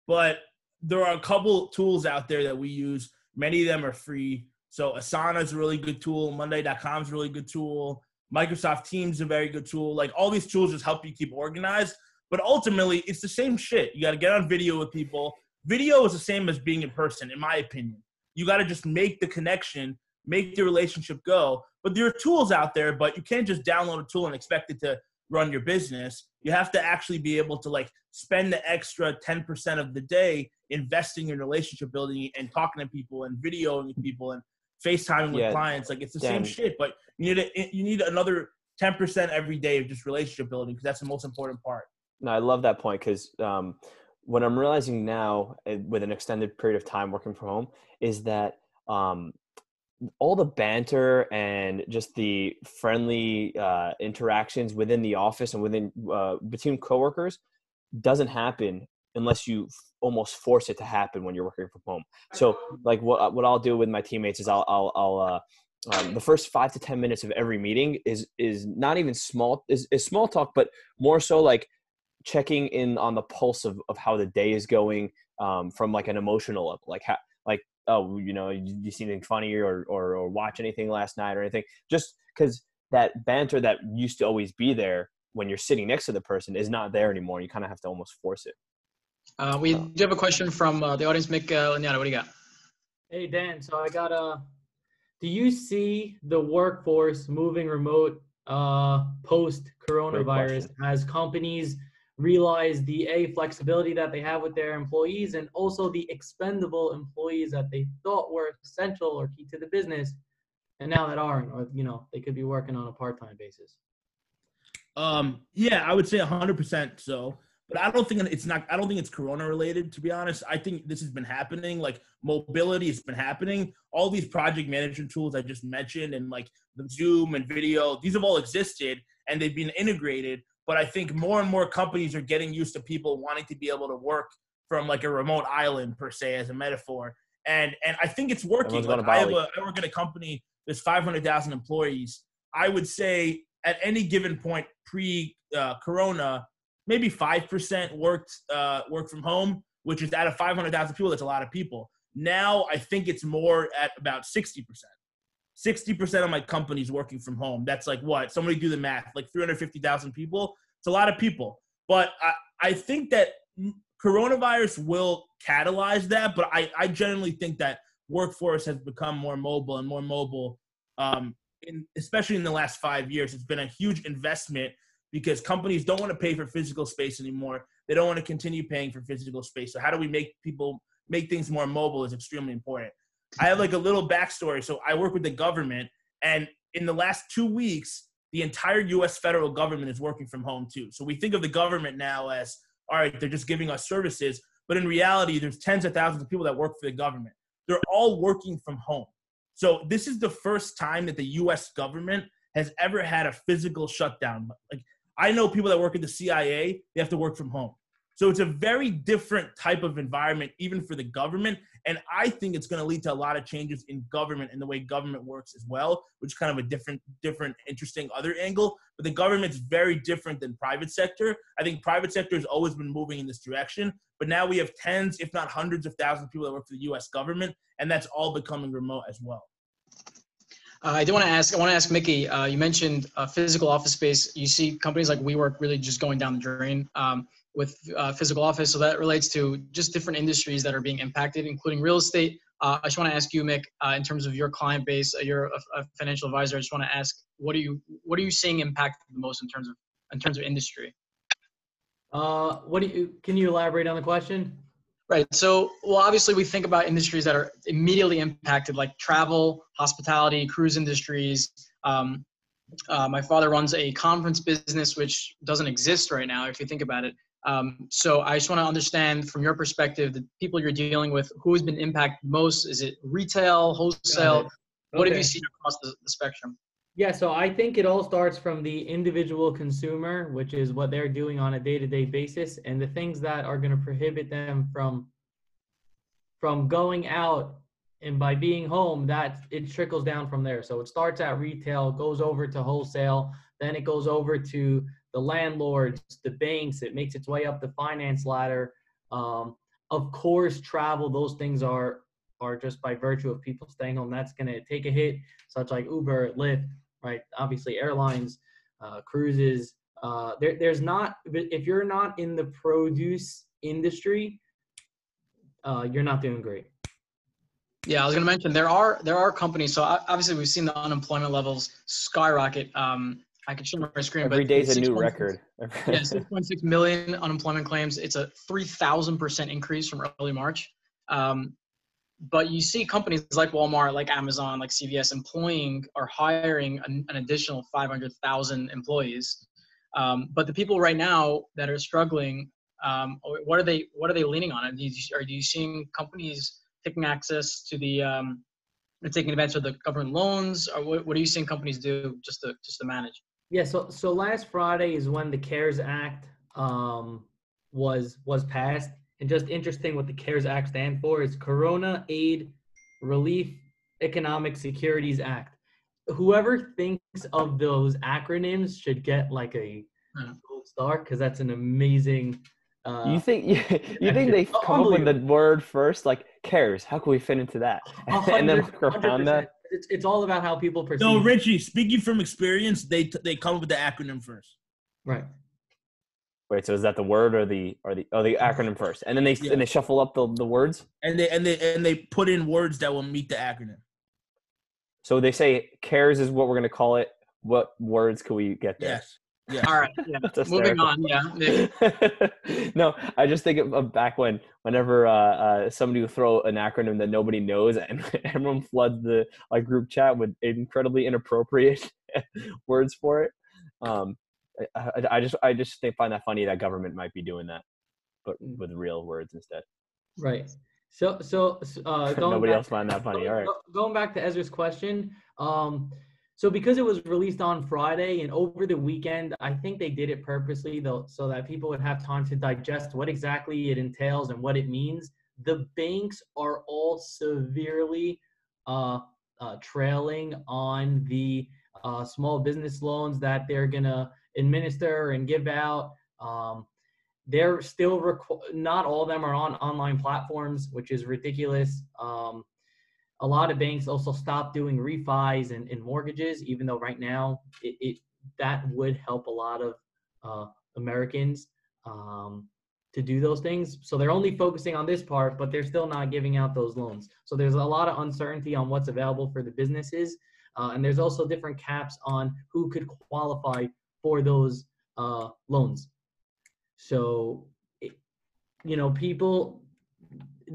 but there are a couple tools out there that we use. Many of them are free. So Asana is a really good tool. Monday.com is a really good tool. Microsoft Teams is a very good tool. Like all these tools just help you keep organized. But ultimately, it's the same shit. You got to get on video with people. Video is the same as being in person, in my opinion. You got to just make the connection, make the relationship go. But there are tools out there, but you can't just download a tool and expect it to run your business. You have to actually be able to like spend the extra 10% of the day investing in relationship building and talking to people and videoing people and FaceTiming with
Yeah,
clients. Like it's the
Dan.
same shit, but you need a, you need another 10% every day of just relationship building because that's the most important part.
No, I love that point because um, what I'm realizing now uh, with an extended period of time working from home is that um, all the banter and just the friendly uh, interactions within the office and within uh, between coworkers doesn't happen unless you f- almost force it to happen when you're working from home. So, like what what I'll do with my teammates is I'll I'll, I'll uh, um, the first five to ten minutes of every meeting is is not even small is, is small talk, but more so like checking in on the pulse of, of how the day is going um, from like an emotional level like how oh you know you, you see anything funny or, or or watch anything last night or anything just because that banter that used to always be there when you're sitting next to the person is not there anymore you kind of have to almost force it
Uh, we do have a question from uh, the audience. Mick uh, Laniata, what do you got?
Hey Dan, so I got a. Do you see the workforce moving remote uh, post coronavirus as companies realize the a flexibility that they have with their employees and also the expendable employees that they thought were essential or key to the business, and now that aren't, or you know they could be working on a part time basis.
Um, yeah, I would say 100% so. But I don't think it's not. I don't think it's Corona related. To be honest, I think this has been happening. Like mobility has been happening. All these project management tools I just mentioned, and like the Zoom and video, these have all existed and they've been integrated. But I think more and more companies are getting used to people wanting to be able to work from like a remote island per se, as a metaphor. And and I think it's working. Like I have a I work at a company. There's 500,000 employees. I would say at any given point pre uh, Corona, maybe five percent worked uh, work from home, which is out of 500,000 people. That's a lot of people. Now I think it's more at about 60 percent. 60 percent of my company's working from home. That's like what? Somebody do the math. Like 350,000 people. It's a lot of people. But I, I think that coronavirus will catalyze that. But I, I generally think that workforce has become more mobile and more mobile um, in, especially in the last five years, it's been a huge investment because companies don't want to pay for physical space anymore. They don't want to continue paying for physical space. So how do we make people make things more mobile is extremely important. I have like a little backstory. So I work with the government, and in the last two weeks, the entire U.S. federal government is working from home too. So we think of the government now as all right, they're just giving us services, but in reality, there's tens of thousands of people that work for the government. They're all working from home. So this is the first time that the U.S. government has ever had a physical shutdown. Like I know people that work at the CIA, they have to work from home. So it's a very different type of environment, even for the government. And I think it's going to lead to a lot of changes in government and the way government works as well, which is kind of a different, different, interesting other angle. But the government's very different than private sector. I think private sector has always been moving in this direction, but now we have tens, if not hundreds of thousands of people that work for the U.S. government, and that's all becoming remote as well.
Uh, I do want to ask. I want to ask Mickey. Uh, you mentioned uh, physical office space. You see companies like WeWork really just going down the drain um, with uh, physical office. So that relates to just different industries that are being impacted, including real estate. Uh, I just want to ask you, Mick, uh, in terms of your client base, uh, you're a, a financial advisor. I just want to ask, what are you what are you seeing impacted the most in terms of in terms of industry?
Uh, what do you? Can you elaborate on the question?
Right. So, well, obviously, we think about industries that are immediately impacted, like travel, hospitality, cruise industries. Um, uh, my father runs a conference business, which doesn't exist right now, if you think about it. Um, so, I just want to understand from your perspective, the people you're dealing with, who has been impacted most? Is it retail, wholesale? What have you seen across the, the spectrum?
Yeah, so I think it all starts from the individual consumer, which is what they're doing on a day-to-day basis, and the things that are going to prohibit them from from going out and by being home, that it trickles down from there. So it starts at retail, goes over to wholesale, then it goes over to the landlords, the banks. It makes its way up the finance ladder. Um, of course, travel; those things are are just by virtue of people staying home. That's going to take a hit, such like Uber, Lyft, right? Obviously, airlines, uh, cruises. Uh, there, there's not if you're not in the produce industry, uh, you're not doing great.
Yeah, I was going to mention there are there are companies. So obviously we've seen the unemployment levels skyrocket. Um, I can show my screen.
Every day's a new
6.6
record.
yeah, 6.6 million unemployment claims. It's a 3,000% increase from early March. Um, but you see companies like Walmart, like Amazon, like CVS employing or hiring an, an additional 500,000 employees. Um, but the people right now that are struggling, um, what are they? What are they leaning on? Are you, are you seeing companies taking access to the, um, taking advantage of the government loans, or what, what are you seeing companies do just to just to manage?
Yeah, so so last Friday is when the CARES Act um, was was passed, and just interesting what the CARES Act stands for is Corona Aid Relief Economic Securities Act. Whoever thinks of those acronyms should get like a gold star because that's an amazing. Uh,
you think you, you think they come up with the word first? Like cares? How can we fit into that? and then work around that.
It's, it's all about how people perceive.
No, Richie. Speaking from experience, they they come up with the acronym first.
Right.
Wait, so is that the word or the or the oh the acronym first, and then they
Yeah.
and they shuffle up the, the words?
and they and they and they put in words that will meet the acronym.
So they say cares is what we're gonna call it. What words can we get there?
Yes. Yes.
All right. Yeah. Moving on. Yeah.
No, I just think of, back when, whenever uh, uh, somebody would throw an acronym that nobody knows, and everyone floods the like group chat with incredibly inappropriate words for it. Um, I, I, I just, I just think, find that funny that government might be doing that, but with real words instead.
Right. So so uh,
Nobody
back-
else find that funny. All right.
Going back to Ezra's question, um, so because it was released on Friday and over the weekend, I think they did it purposely though, so that people would have time to digest what exactly it entails and what it means. The banks are all severely uh, uh, trailing on the uh, small business loans that they're gonna administer and give out. Um, they're still requ- not all of them are on online platforms, which is ridiculous. Um, a lot of banks also stopped doing refis and, and mortgages, even though right now it, it that would help a lot of uh, Americans um, to do those things. So they're only focusing on this part, but they're still not giving out those loans. So there's a lot of uncertainty on what's available for the businesses, uh, and there's also different caps on who could qualify for those uh, loans. So, it, you know, people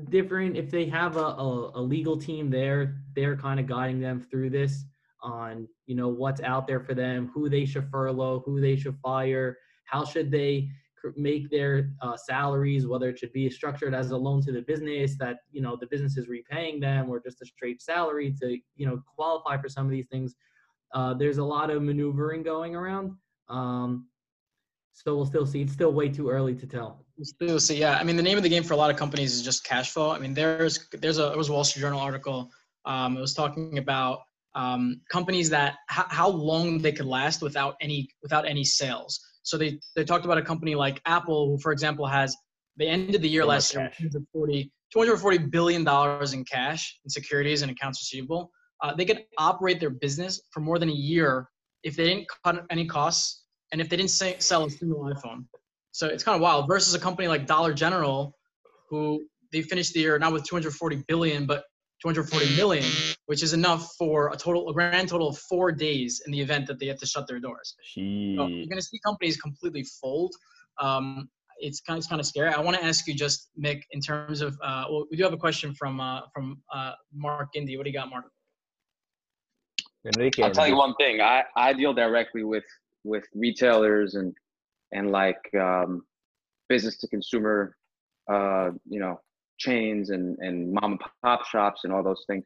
different if they have a, a, a legal team there, they're kind of guiding them through this on you know what's out there for them, who they should furlough, who they should fire, how should they make their uh, salaries, whether it should be structured as a loan to the business that you know the business is repaying them, or just a straight salary to you know qualify for some of these things. Uh, there's a lot of maneuvering going around. Um, so we'll still see. It's still way too early to tell.
We'll see. Yeah, I mean, the name of the game for a lot of companies is just cash flow. I mean, there's there's a it was a Wall Street Journal article. Um, it was talking about um, companies that h- how long they could last without any without any sales. So they they talked about a company like Apple, who, for example, has they ended the year
So
last year with 240 240 billion dollars in cash in securities and accounts receivable. Uh, they could operate their business for more than a year if they didn't cut any costs and if they didn't say, sell a single iPhone. So it's kind of wild. Versus a company like Dollar General, who they finished the year not with 240 billion, but 240 million, which is enough for a total, a grand total of four days in the event that they have to shut their doors. So you're going to see companies completely fold. Um, it's kind of, it's kind of scary. I want to ask you just, Mick, in terms of, uh, well, we do have a question from uh, from uh, Mark Indy. What do you got, Mark?
Enrique,
I'll tell you one thing. I, I deal directly with with retailers and and like um, business to consumer, uh, you know, chains and and mom and pop shops and all those things.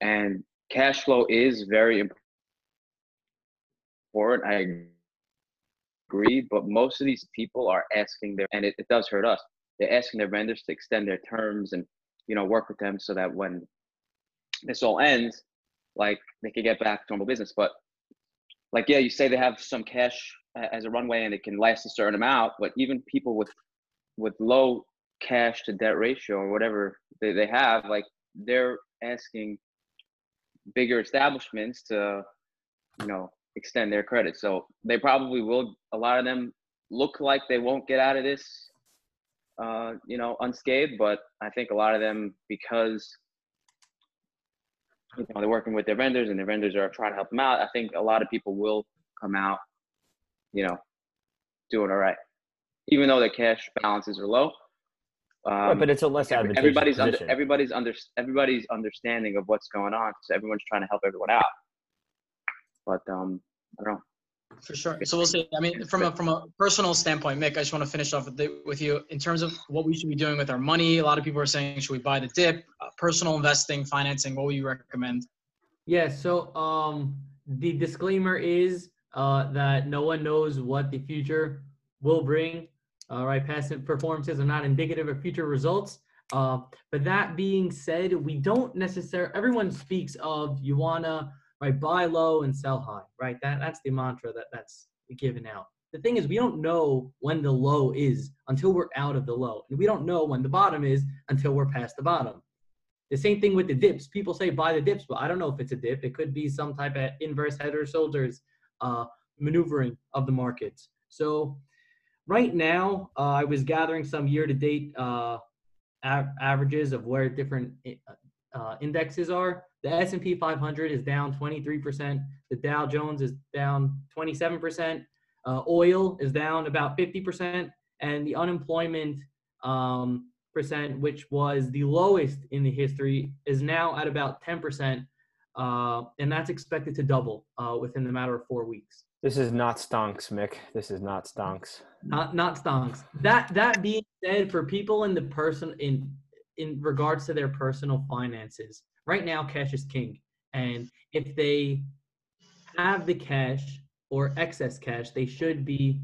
And cash flow is very important. I agree, but most of these people are asking their, and it, it does hurt us. They're asking their vendors to extend their terms and you know work with them so that when this all ends, like they could get back to normal business. But like, yeah, you say they have some cash as a runway and it can last a certain amount, but even people with with low cash to debt ratio or whatever they, they have, like they're asking bigger establishments to, you know, extend their credit. So they probably will. A lot of them look like they won't get out of this, uh, you know, unscathed. But I think a lot of them, because you know they're working with their vendors and their vendors are trying to help them out. I think a lot of people will come out, you know, doing all right, even though their cash balances are low.
Right,
Um,
but it's a less
every-
advantageous
everybody's under everybody's under everybody's understanding of what's going on because everyone's trying to help everyone out. But um, I don't know.
For sure. So we'll see. I mean, from a from a personal standpoint, Mick, I just want to finish off with, the, with you in terms of what we should be doing with our money. A lot of people are saying, should we buy the dip? Uh, personal investing, financing. What would you recommend?
Yeah, so um, the disclaimer is uh, that no one knows what the future will bring. All right, past performances are not indicative of future results. Uh, but that being said, we don't necessarily. Everyone speaks of you wanna right buy low and sell high, right? That that's the mantra that that's given out. The thing is, we don't know when the low is until we're out of the low, and we don't know when the bottom is until we're past the bottom. The same thing with the dips. People say buy the dips, but I don't know if it's a dip. It could be some type of inverse head or shoulders uh, maneuvering of the markets. So right now, uh, I was gathering some year-to-date uh, av- averages of where different uh, indexes are. The S&P 500 is down 23%. The Dow Jones is down 27%. Uh, oil is down about 50%, and the unemployment um, percent, which was the lowest in the history, is now at about 10%, uh, and that's expected to double uh, within the matter of four weeks.
This is not stonks, Mick. This is not stonks.
Not not stonks. That that being said, for people in the person in in regards to their personal finances, right now cash is king, and if they have the cash or excess cash, they should be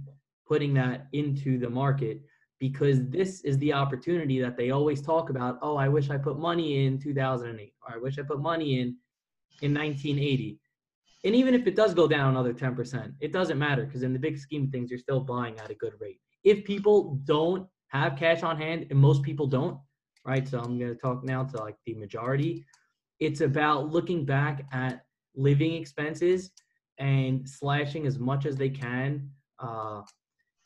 putting that into the market because this is the opportunity that they always talk about. Oh, I wish I put money in 2008, or I wish I put money in in 1980. And even if it does go down another 10%, it doesn't matter because in the big scheme of things, you're still buying at a good rate. If people don't have cash on hand, and most people don't, right? So I'm going to talk now to like the majority. It's about looking back at living expenses and slashing as much as they can. Uh,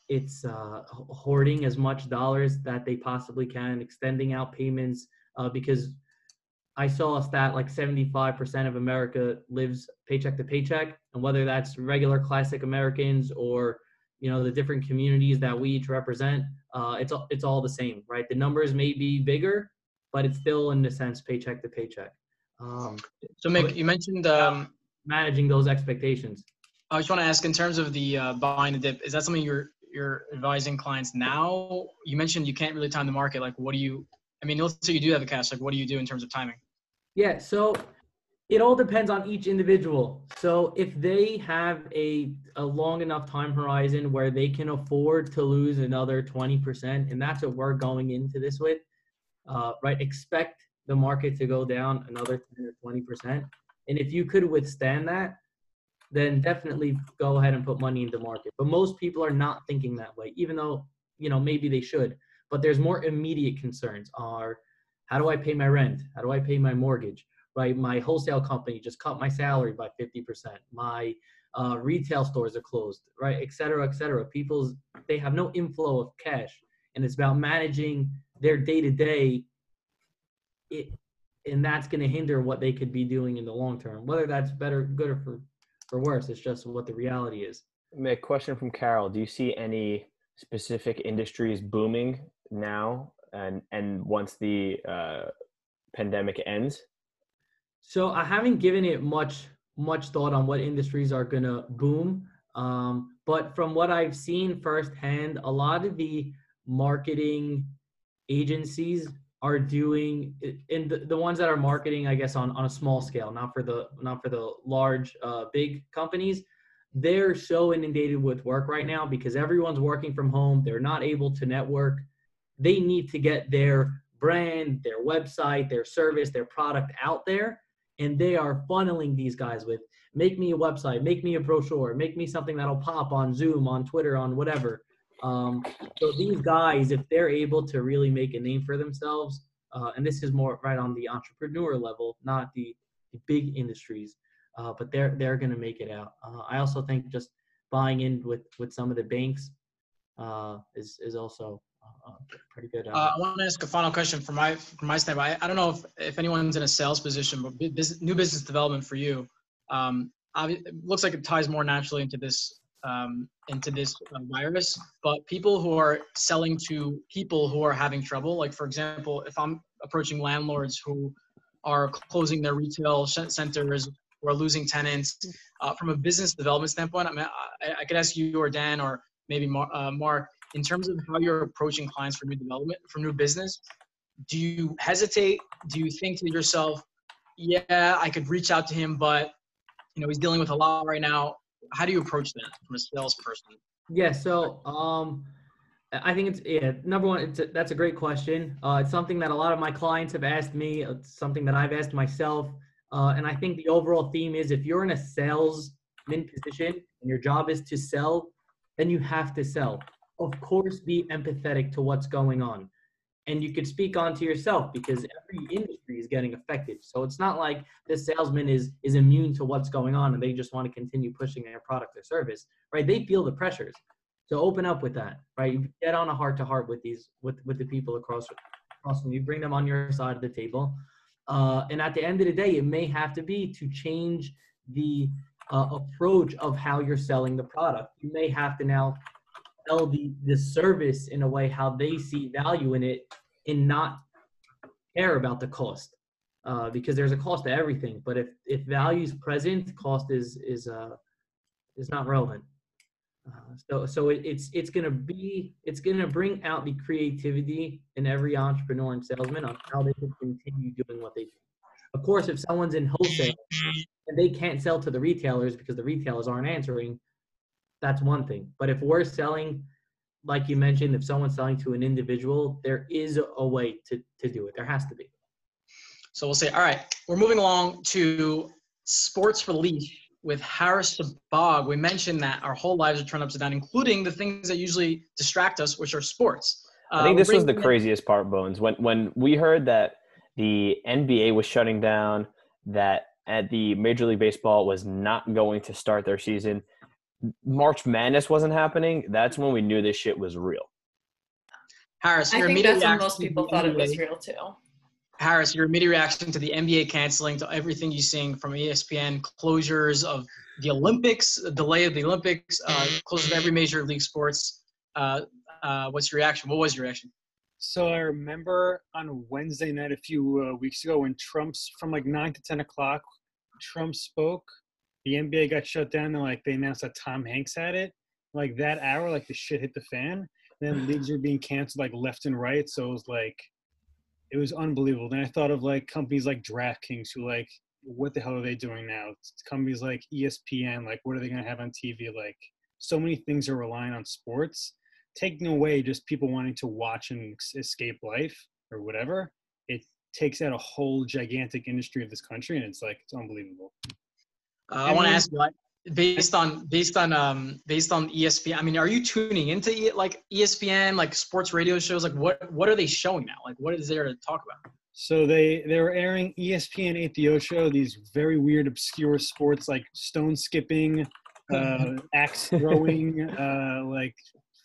it's uh, hoarding as much dollars that they possibly can, extending out payments uh, because I saw a stat like 75% of America lives paycheck to paycheck, and whether that's regular classic Americans or you know the different communities that we each represent, uh, it's all- it's all the same, right? The numbers may be bigger, but it's still in a sense paycheck to paycheck. Um,
So, Mick, you mentioned. Um,
managing those expectations.
I just want to ask, in terms of the uh, buying the dip, is that something you're you're advising clients now? You mentioned you can't really time the market. Like, what do you? I mean, let's say you do have the cash. Like, what do you do in terms of timing?
Yeah, so it all depends on each individual. So if they have a, a long enough time horizon where they can afford to lose another 20%, and that's what we're going into this with, uh, right? Expect the market to go down another 10 or 20%. And if you could withstand that, then definitely go ahead and put money into the market. But most people are not thinking that way, even though, you know, maybe they should. But there's more immediate concerns are how do I pay my rent? How do I pay my mortgage? Right? My wholesale company just cut my salary by 50%. My uh, retail stores are closed, right? Et cetera, et cetera. People's, they have no inflow of cash. And it's about managing their day to day. It, and that's going to hinder what they could be doing in the long term. Whether that's better, good, or for, for worse, it's just what the reality is.
Mick, question from Carol. Do you see any specific industries booming now and and once the uh, pandemic ends?
So I haven't given it much much thought on what industries are gonna boom. Um, but from what I've seen firsthand, a lot of the marketing agencies are doing in the, the ones that are marketing, I guess, on, on a small scale, not for the not for the large uh, big companies. They're so inundated with work right now because everyone's working from home. They're not able to network. They need to get their brand, their website, their service, their product out there and they are funneling these guys with make me a website make me a brochure make me something that'll pop on zoom on twitter on whatever um, so these guys if they're able to really make a name for themselves uh, and this is more right on the entrepreneur level, not the, the big industries. Uh, but they're they're going to make it out. Uh, I also think just buying in with with some of the banks uh, is is also pretty good.
Uh, I want to ask a final question from my from my standpoint. I, I don't know if, if anyone's in a sales position, but business, new business development for you. Um, it looks like it ties more naturally into this um, into this uh, virus. But people who are selling to people who are having trouble, like for example, if I'm approaching landlords who are closing their retail centers, or losing tenants, uh, from a business development standpoint, I mean, I, I could ask you or Dan or maybe Mar- uh, Mark in terms of how you're approaching clients for new development, for new business. Do you hesitate? Do you think to yourself, yeah, I could reach out to him, but you know he's dealing with a lot right now. How do you approach that from a salesperson?
Yeah, so um, I think it's yeah. Number one, it's a, that's a great question. Uh, it's something that a lot of my clients have asked me. It's something that I've asked myself. Uh, and I think the overall theme is if you're in a salesman position and your job is to sell, then you have to sell. Of course, be empathetic to what's going on. And you could speak on to yourself because every industry is getting affected. So it's not like this salesman is is immune to what's going on and they just want to continue pushing their product or service, right? They feel the pressures. So open up with that, right? You get on a heart to heart with these with with the people across across from you. Bring them on your side of the table. Uh, and at the end of the day, it may have to be to change the uh, approach of how you're selling the product. You may have to now sell the, the service in a way how they see value in it and not care about the cost. Uh, because there's a cost to everything. But if, if value is present, cost is is uh, is not relevant. Uh, so so it, it's it's gonna be it's gonna bring out the creativity in every entrepreneur and salesman on how they can continue doing what they do. Of course, if someone's in wholesale and they can't sell to the retailers because the retailers aren't answering, that's one thing. But if we're selling, like you mentioned, if someone's selling to an individual, there is a way to to do it. There has to be.
So we'll say, all right, we're moving along to sports relief with Harris Sabag. We mentioned that our whole lives are turned upside down, including the things that usually distract us, which are sports.
I think
Uh,
this was the
bringing in-
craziest part, Bones. When when we heard that the NBA was shutting down, that at the Major League Baseball was not going to start their season, March Madness wasn't happening. That's when we knew this shit was real.
Harris,
I
your
think
immediate
that's when
reaction
most
to
people
the
thought it was
NBA
real too.
Harris, your immediate reaction to the NBA canceling, to everything you're seeing from ESPN, closures of the Olympics, delay of the Olympics, uh, closures of every major league sports. Uh, uh, what's your reaction? What was your reaction?
So I remember on Wednesday night a few uh, weeks ago when Trump's from like nine to ten o'clock, Trump spoke. The NBA got shut down and like they announced that Tom Hanks had it. Like that hour, like the shit hit the fan. Then leagues were being canceled like left and right. So it was like, it was unbelievable. Then I thought of like companies like DraftKings who like, what the hell are they doing now? Companies like ESPN, like what are they gonna have on TV? Like so many things are relying on sports taking away just people wanting to watch and escape life or whatever, it takes out a whole gigantic industry of this country, and it's like it's unbelievable.
Uh, I want to ask you, like, based on based on um based on ESPN. I mean, are you tuning into like ESPN, like sports radio shows? Like, what what are they showing now? Like, what is there to talk about?
So they they were airing ESPN 8 The Ocho, these very weird, obscure sports like stone skipping, uh, axe throwing, uh, like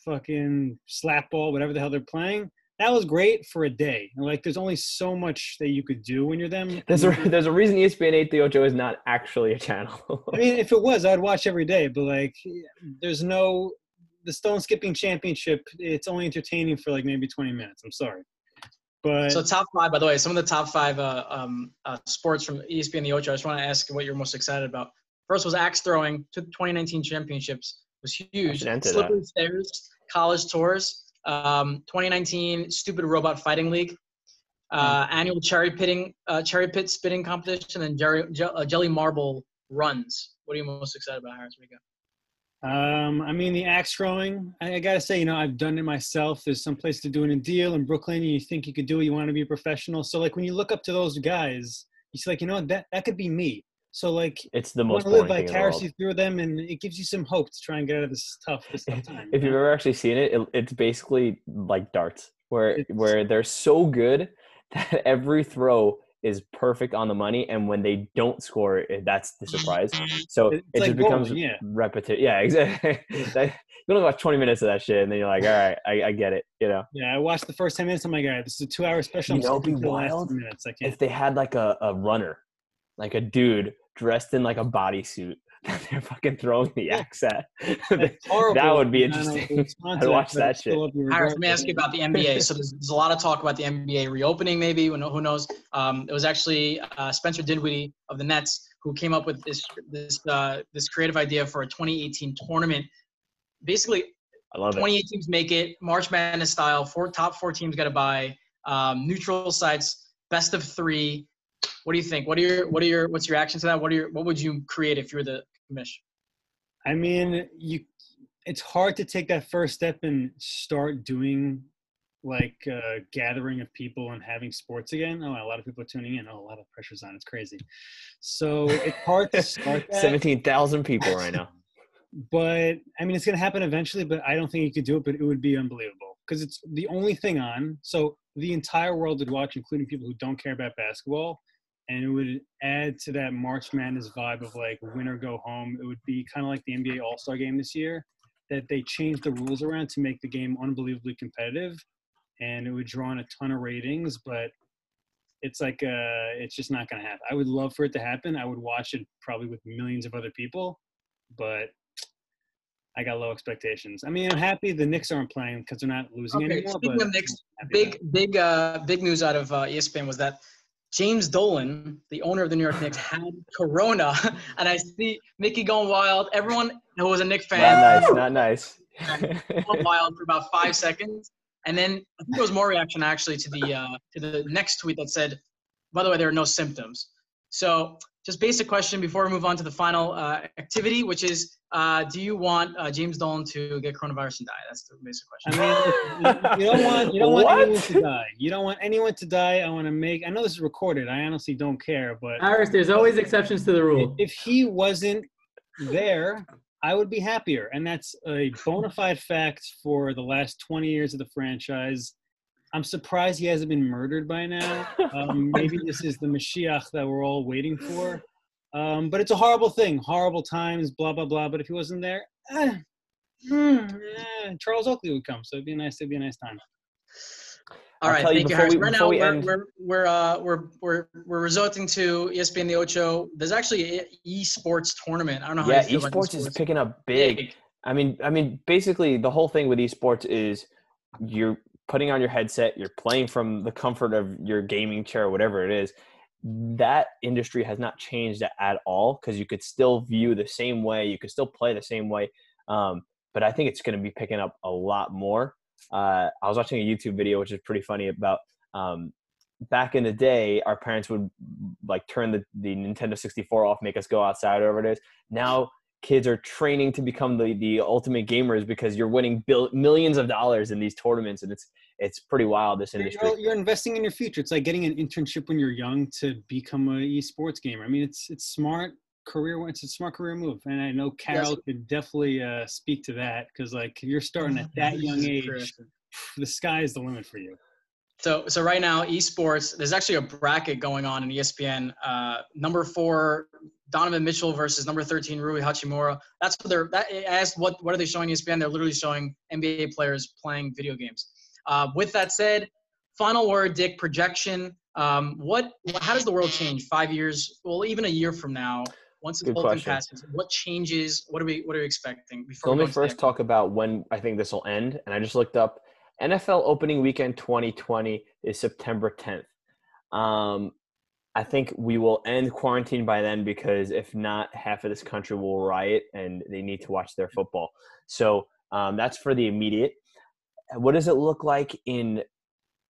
fucking slap ball, whatever the hell they're playing. That was great for a day. And, Like, there's only so much that you could do when you're them.
There's a there's a reason ESPN 8 The Ocho is not actually a channel.
I mean, if it was, I'd watch every day. But like, there's no the stone skipping championship. It's only entertaining for like maybe 20 minutes. I'm sorry, but
So top five, by the way, some of the top five uh, um, uh, sports from ESPN the Ocho. I just want to ask what you're most excited about. First was axe throwing to the 2019 championships was huge.
should that.
Slippery stairs, college tours. Um, 2019 stupid robot fighting league. Uh, annual cherry pitting, uh, cherry pit spitting competition, and jelly, je- uh, jelly marble runs. What are you most excited about, Harris? What do you got?
Um, I mean, the axe throwing, I, I gotta say, you know, I've done it myself. There's some place to do it in a Deal in Brooklyn, and you think you could do it, you want to be a professional. So, like, when you look up to those guys, you see, like, you know, that that could be me. So, like,
It's the most
live
boring thing the
vicariously through them, and it gives you some hope to try and get out of this tough, this tough time.
If you've ever actually seen it, it it's basically like darts, where where they're so good that every throw is perfect on the money, and when they don't score, eh, that's the surprise. So
It's
it
like
just becomes
yeah.
repetitive. Yeah, exactly. You only watch 20 minutes of that shit, and then you're like, all right, I, I get it. You know,
Yeah, I watched the first ten minutes. I'm like, all right, this is a two-hour special.
You know be
the
wild?
minutes. I can't.
if they had like a, a runner, like a dude dressed in like a bodysuit that they're fucking throwing the axe at,
horrible.
that would be interesting. I'd watch that shit.
up your
Harris, let me ask you about the NBA. So there's, there's a lot of talk about the NBA reopening, maybe. Who who knows? Um, it was actually uh, Spencer Dinwiddie of the Nets who came up with this this uh, this creative idea for a 2018 tournament. Basically,
I love it.
28 teams make it, March Madness style. Four top four teams got to buy. Um, neutral sites, best of three. What do you think? What are your what are your what's your reaction to that? What are your what would you create if you were the commission?
I mean, you. It's hard to take that first step and start doing like uh, gathering of people and having sports again. Oh, a lot of people are tuning in. Oh, a lot of pressure's on. It's crazy. So it's hard to start that.
17,000 people right now.
but I mean, it's going to happen eventually. But I don't think you could do it. But it would be unbelievable because it's the only thing on. So the entire world would watch, including people who don't care about basketball, and it would add to that March Madness vibe of like win or go home. It would be kind of like the NBA All Star Game this year, that they changed the rules around to make the game unbelievably competitive, and it would draw in a ton of ratings. But it's like uh, it's just not going to happen. I would love for it to happen. I would watch it probably with millions of other people, but I got low expectations. I mean, I'm happy the Knicks aren't playing because they're not losing
Okay,
anymore.
speaking
but
of Knicks,
I'm happy about
big big uh big news out of uh, ESPN was that James Dolan, the owner of the New York Knicks, had Corona, and I see Mickey going wild. Everyone who was a Knicks
Not
fan
nice. Not nice.
went wild for about five seconds, and then I think there was more reaction actually to the uh, to the next tweet that said, "By the way, there are no symptoms." So, just basic question before we move on to the final uh, activity, which is, uh, do you want uh, James Dolan to get coronavirus and die? That's the basic question.
I mean, you don't want you don't want
What?
anyone to die. You don't want anyone to die. I want to make. I know this is recorded. I honestly don't care, but
Harris, there's always exceptions to the rule.
if he wasn't there, I would be happier. And that's a bona fide fact for the last 20 years of the franchise. I'm surprised he hasn't been murdered by now. Um, maybe this is the Mashiach that we're all waiting for. Um, but it's a horrible thing. Horrible times, blah, blah, blah. But if he wasn't there, eh, hmm, eh, Charles Oakley would come. So it'd be nice. It'd be a nice time.
All
I'll
right,
tell you
thank you, Harris.
We,
right now,
we
we're, we're we're uh we're we're we're resorting to ESPN the Ocho. There's actually an esports tournament. I don't know how
yeah,
you feel about
esports is
esports.
picking up big. I mean, I mean, basically, the whole thing with esports is you're putting on your headset, you're playing from the comfort of your gaming chair, whatever it is. That industry has not changed at all because you could still view the same way, you could still play the same way. Um, but I think it's going to be picking up a lot more. Uh, I was watching a YouTube video, which is pretty funny about um, back in the day, our parents would like turn the, the Nintendo 64 off, make us go outside, or whatever it is. Now kids are training to become the, the ultimate gamers because you're winning bill, millions of dollars in these tournaments, and it's it's pretty wild. This industry.
You're, you're investing in your future. It's like getting an internship when you're young to become a esports gamer. I mean, it's it's smart career. It's a smart career move, and I know Carol could definitely uh, speak to that because like if you're starting at that young age, the sky is the limit for you.
So, so right now, esports. There's actually a bracket going on in ESPN. Uh, number four, Donovan Mitchell versus number 13, Rui Hachimura. That's what they're. That, I asked what what are they showing ESPN? They're literally showing NBA players playing video games. Uh, with that said, final word, Dick. Projection. Um, what? How does the world change five years? Well, even a year from now, once the whole thing passes, what changes? What are we? What are we expecting?
So
Before
let me
go into the
first talk about when I think this will end. And I just looked up NFL opening weekend 2020 is September 10th. Um, I think we will end quarantine by then because if not, half of this country will riot and they need to watch their football. So um, that's for the immediate. What does it look like in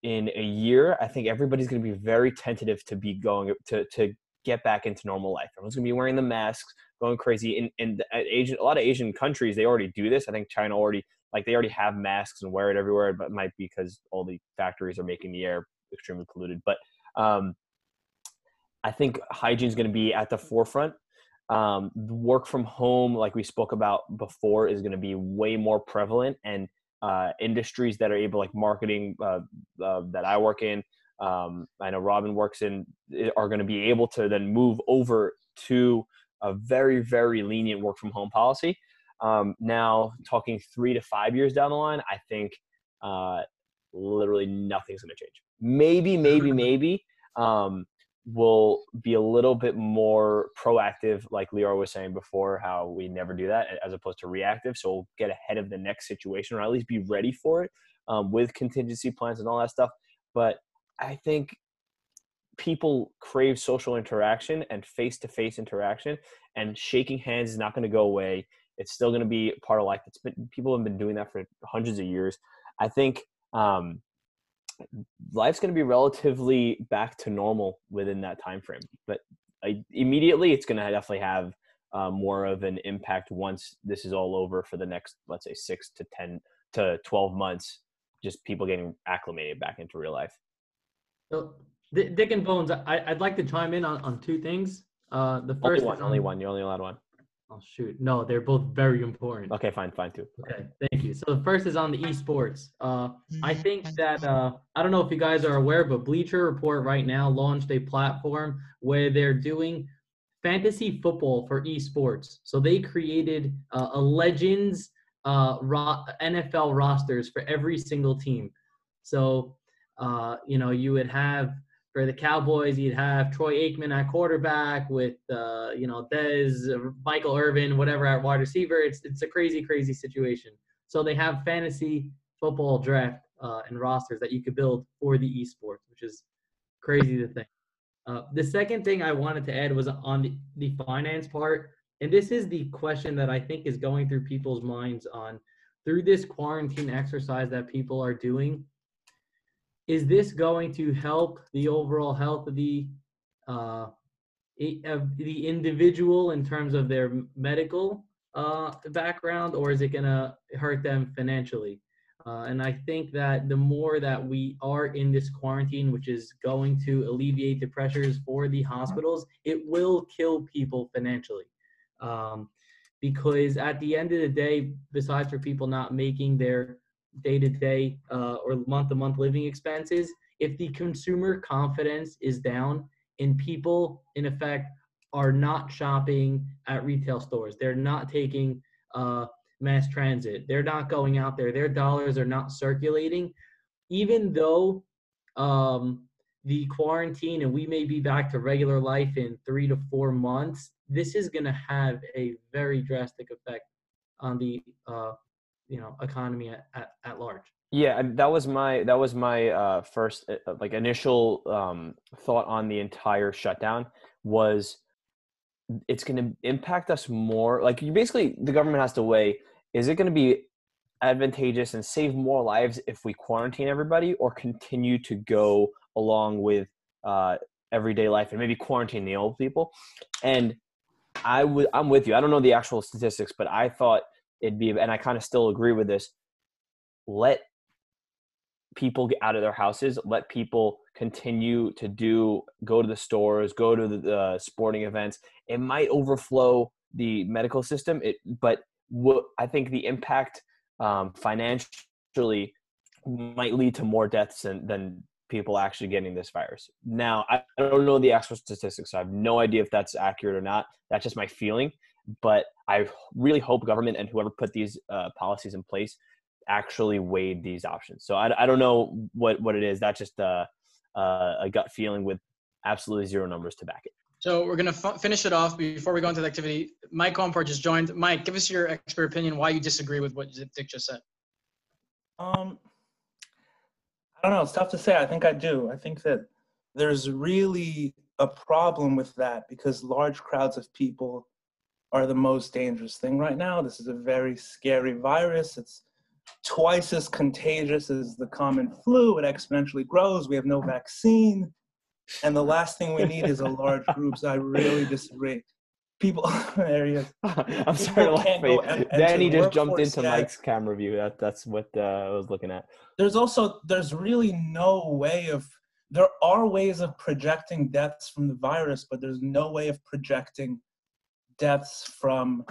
in a year? I think everybody's going to be very tentative to be going to to get back into normal life. Everyone's going to be wearing the masks, going crazy. In in the- Asian, a lot of Asian countries, they already do this. I think China already like they already have masks and wear it everywhere, but it might be because all the factories are making the air extremely polluted. But um, I think hygiene is going to be at the forefront. Um, work from home, like we spoke about before, is going to be way more prevalent, and uh, industries that are able, like marketing, uh, uh, that I work in, um, I know Robin works in are going to be able to then move over to a very very lenient work from home policy. Um, now, talking three to five years down the line, I think uh, literally nothing's going to change. Maybe, maybe, maybe um, we'll be a little bit more proactive, like Leora was saying before, how we never do that, as opposed to reactive. So we'll get ahead of the next situation, or at least be ready for it um, with contingency plans and all that stuff. But I think people crave social interaction and face-to-face interaction, and shaking hands is not going to go away it's still going to be part of life. It's been people have been doing that for hundreds of years. I think um, life's going to be relatively back to normal within that time frame. But I, immediately, it's going to definitely have uh, more of an impact once this is all over for the next, let's say, six to ten to twelve months. Just people getting acclimated back into real life.
So, Dick and Bones, I, would like to chime in on, on two things. Uh, the
only
first
one, only one. You're only allowed one.
Oh shoot, no, they're both very important.
Okay, fine, fine too.
Okay, thank you. So the first is on the esports. Uh, I think that uh, I don't know if you guys are aware, but Bleacher Report right now launched a platform where they're doing fantasy football for esports. So they created uh, a legends uh, ro- NFL rosters for every single team. So uh, you know you would have for the Cowboys, you'd have Troy Aikman at quarterback with, uh, you know, Dez, Michael Irvin, whatever at wide receiver. It's it's a crazy, crazy situation. So they have fantasy football draft uh, and rosters that you could build for the esports, which is crazy to think. Uh, the second thing I wanted to add was on the, the finance part. And this is the question that I think is going through people's minds on through this quarantine exercise that people are doing is this going to help the overall health of the uh, of the individual in terms of their medical uh, background, or is it going to hurt them financially? Uh, and I think that the more that we are in this quarantine, which is going to alleviate the pressures for the hospitals, it will kill people financially. Um, because at the end of the day, besides for people not making their day to day or month to month living expenses, if the consumer confidence is down and people, in effect, are not shopping at retail stores, they're not taking uh, mass transit, they're not going out there, their dollars are not circulating, even though um, the quarantine and we may be back to regular life in three to four months, this is going to have a very drastic effect on the uh, you know economy at, at, at large.
Yeah that was my that was my uh, first uh, like initial um, thought on the entire shutdown was it's going to impact us more like you basically the government has to weigh is it going to be advantageous and save more lives if we quarantine everybody or continue to go along with uh, everyday life and maybe quarantine the old people? And i would i'm with you. I don't know the actual statistics but i thought it'd be and i kind of still agree with this let people get out of their houses let people continue to do go to the stores go to the, the sporting events it might overflow the medical system it but what i think the impact um, financially might lead to more deaths than, than people actually getting this virus now I, don't know the actual statistics so i have no idea if that's accurate or not that's just my feeling but I really hope government and whoever put these uh, policies in place actually weighed these options. So I, I don't know what, what it is. That's just a, a gut feeling with absolutely zero numbers to back it.
So we're going to f- finish it off before we go into the activity. Mike Comport just joined. Mike, give us your expert opinion why you disagree with what Dick just said.
Um, I don't know. It's tough to say. I think I do. I think that there's really a problem with that because large crowds of people are the most dangerous thing right now. This is a very scary virus. It's twice as contagious as the common flu. It exponentially grows. We have no vaccine. And the last thing we need is a large groups. I really disagree. People, there he is.
I'm sorry to laugh. Danny just jumped into yet. Mike's camera view. That, that's what uh, I was looking at.
There's also, there's really no way of, there are ways of projecting deaths from the virus, but there's no way of projecting deaths from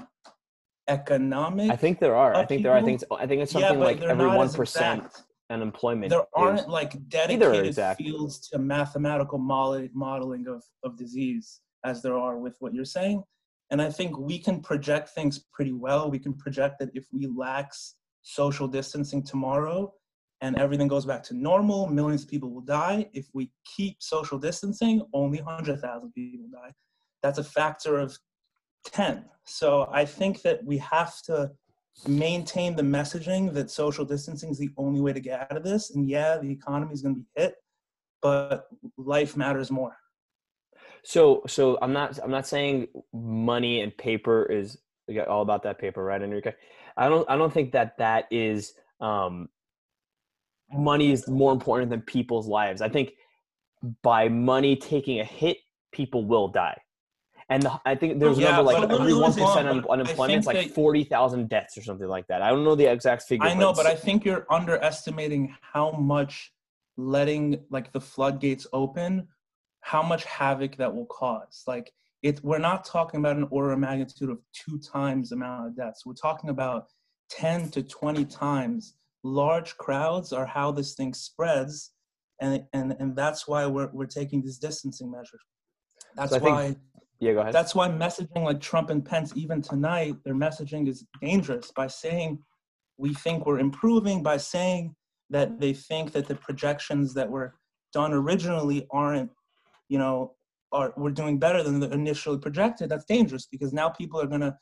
economic.
I think there are. I think there are. I think it's, I think it's something yeah, like every one percent. unemployment.
there aren't like dedicated
Zach.
fields to mathematical model- modeling of, of disease as there are with what you're saying. And I think we can project things pretty well. We can project that if we lax social distancing tomorrow and everything goes back to normal, millions of people will die. If we keep social distancing, only 100,000 people die. That's a factor of 10. So I think that we have to maintain the messaging that social distancing is the only way to get out of this. And yeah, the economy is going to be hit, but life matters more.
So so I'm not I'm not saying money and paper is all about that paper, right, Enrique? I don't I don't think that that is um, money is more important than people's lives. I think by money taking a hit, people will die. And the, I think there's a
Yeah,
number like every one percent
but
unemployment is like forty thousand deaths or something like that. I don't know the exact figure.
I know, but I think you're underestimating how much letting like the floodgates open, how much havoc that will cause. Like it, we're not talking about an order of magnitude of two times the amount of deaths. We're talking about ten to twenty times. Large crowds are how this thing spreads, and and and that's why we're we're taking these distancing measures. That's
So think-
why.
Yeah, go ahead.
That's why messaging like Trump and Pence, even tonight, their messaging is dangerous by saying we think we're improving, by saying that they think that the projections that were done originally aren't, you know, are we're doing better than the initially projected. That's dangerous because now people are gonna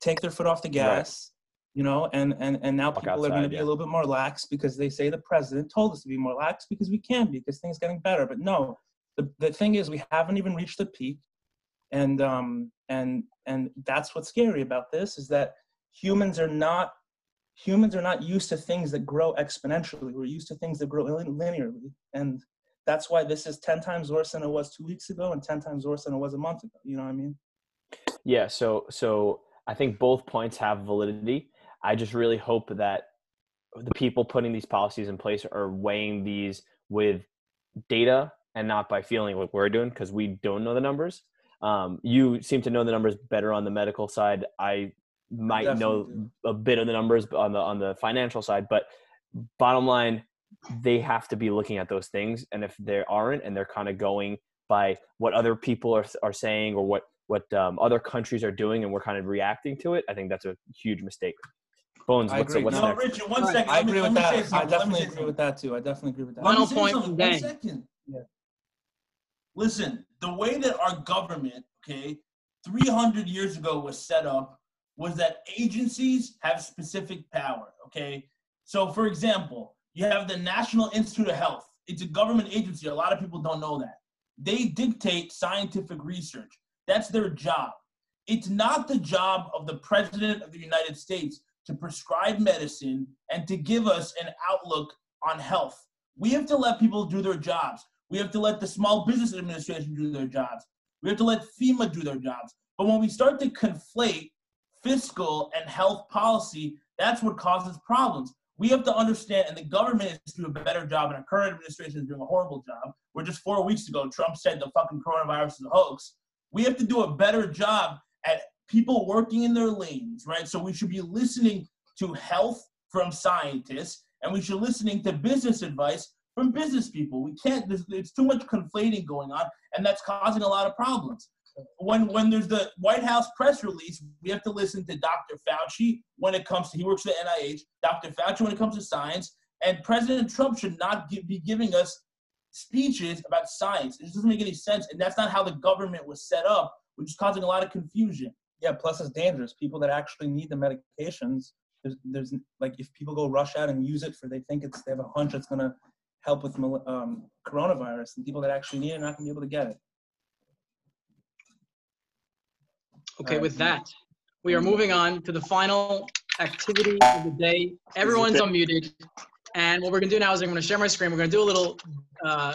take their foot off the gas, you know, and and and now
Walk
people are gonna
outside,
be
yeah.
a little bit more lax because they say the president told us to be more lax because we can be because things are getting better. But no, the the thing is we haven't even reached the peak and um and and that's what's scary about this is that humans are not humans are not used to things that grow exponentially we're used to things that grow lin- linearly and that's why this is 10 times worse than it was two weeks ago and 10 times worse than it was a month ago you know what i mean
Yeah, so so I think both points have validity. I just really hope that the people putting these policies in place are weighing these with data and not by feeling like we're doing because we don't know the numbers. Um, you seem to know the numbers better on the medical side. I might know
Definitely
a bit of the numbers on the on the financial side, but bottom line, they have to be looking at those things. And if they aren't, and they're kind of going by what other people are are saying or what what um, other countries are doing, and we're kind of reacting to it, I think that's a huge mistake. Bones,
I
what's
agree.
what's
No,
next?
Richard,
one
i
second, let me-
agree
let
with that i
something, let me
definitely agree with that too i definitely agree with that
Final
Let me say
point
something.
from
One
Dan.
second.
Listen, the way that our government, okay, 300 years ago was set up was that agencies have specific power, okay? So, for example, you have the National Institute of Health. It's a government agency. A lot of people don't know that. They dictate scientific research. That's their job. It's not the job of the President of the United States to prescribe medicine and to give us an outlook on health. We have to let people do their jobs. We have to let the Small Business Administration do their jobs. We have to let FEMA do their jobs. But when we start to conflate fiscal and health policy, that's what causes problems. We have to understand, and the government is doing a better job, and our current administration is doing a horrible job. Where just four weeks ago, Trump said the fucking coronavirus is a hoax. We have to do a better job at people working in their lanes, right? So we should be listening to health from scientists, and we should be listening to business advice from business people. We can't. There's, it's too much conflating going on, and that's causing a lot of problems. When when there's the White House press release, we have to listen to Dr. Fauci when it comes to he works for the NIH. Dr. Fauci when it comes to science, and President Trump should not gi- be giving us speeches about science. It just doesn't make any sense, and that's not how the government was set up, which is causing a lot of confusion.
yeah plus it's dangerous people that actually need the medications there's, there's like if people go rush out and use it for they think it's they have a hunch it's to help with mal- um, coronavirus and people that actually need it are not going to be able to get it
Okay,
Alright.
with that, we are moving on to the final activity of the day. Everyone's unmuted. And what we're gonna do now is I'm gonna share my screen. We're gonna do a little uh,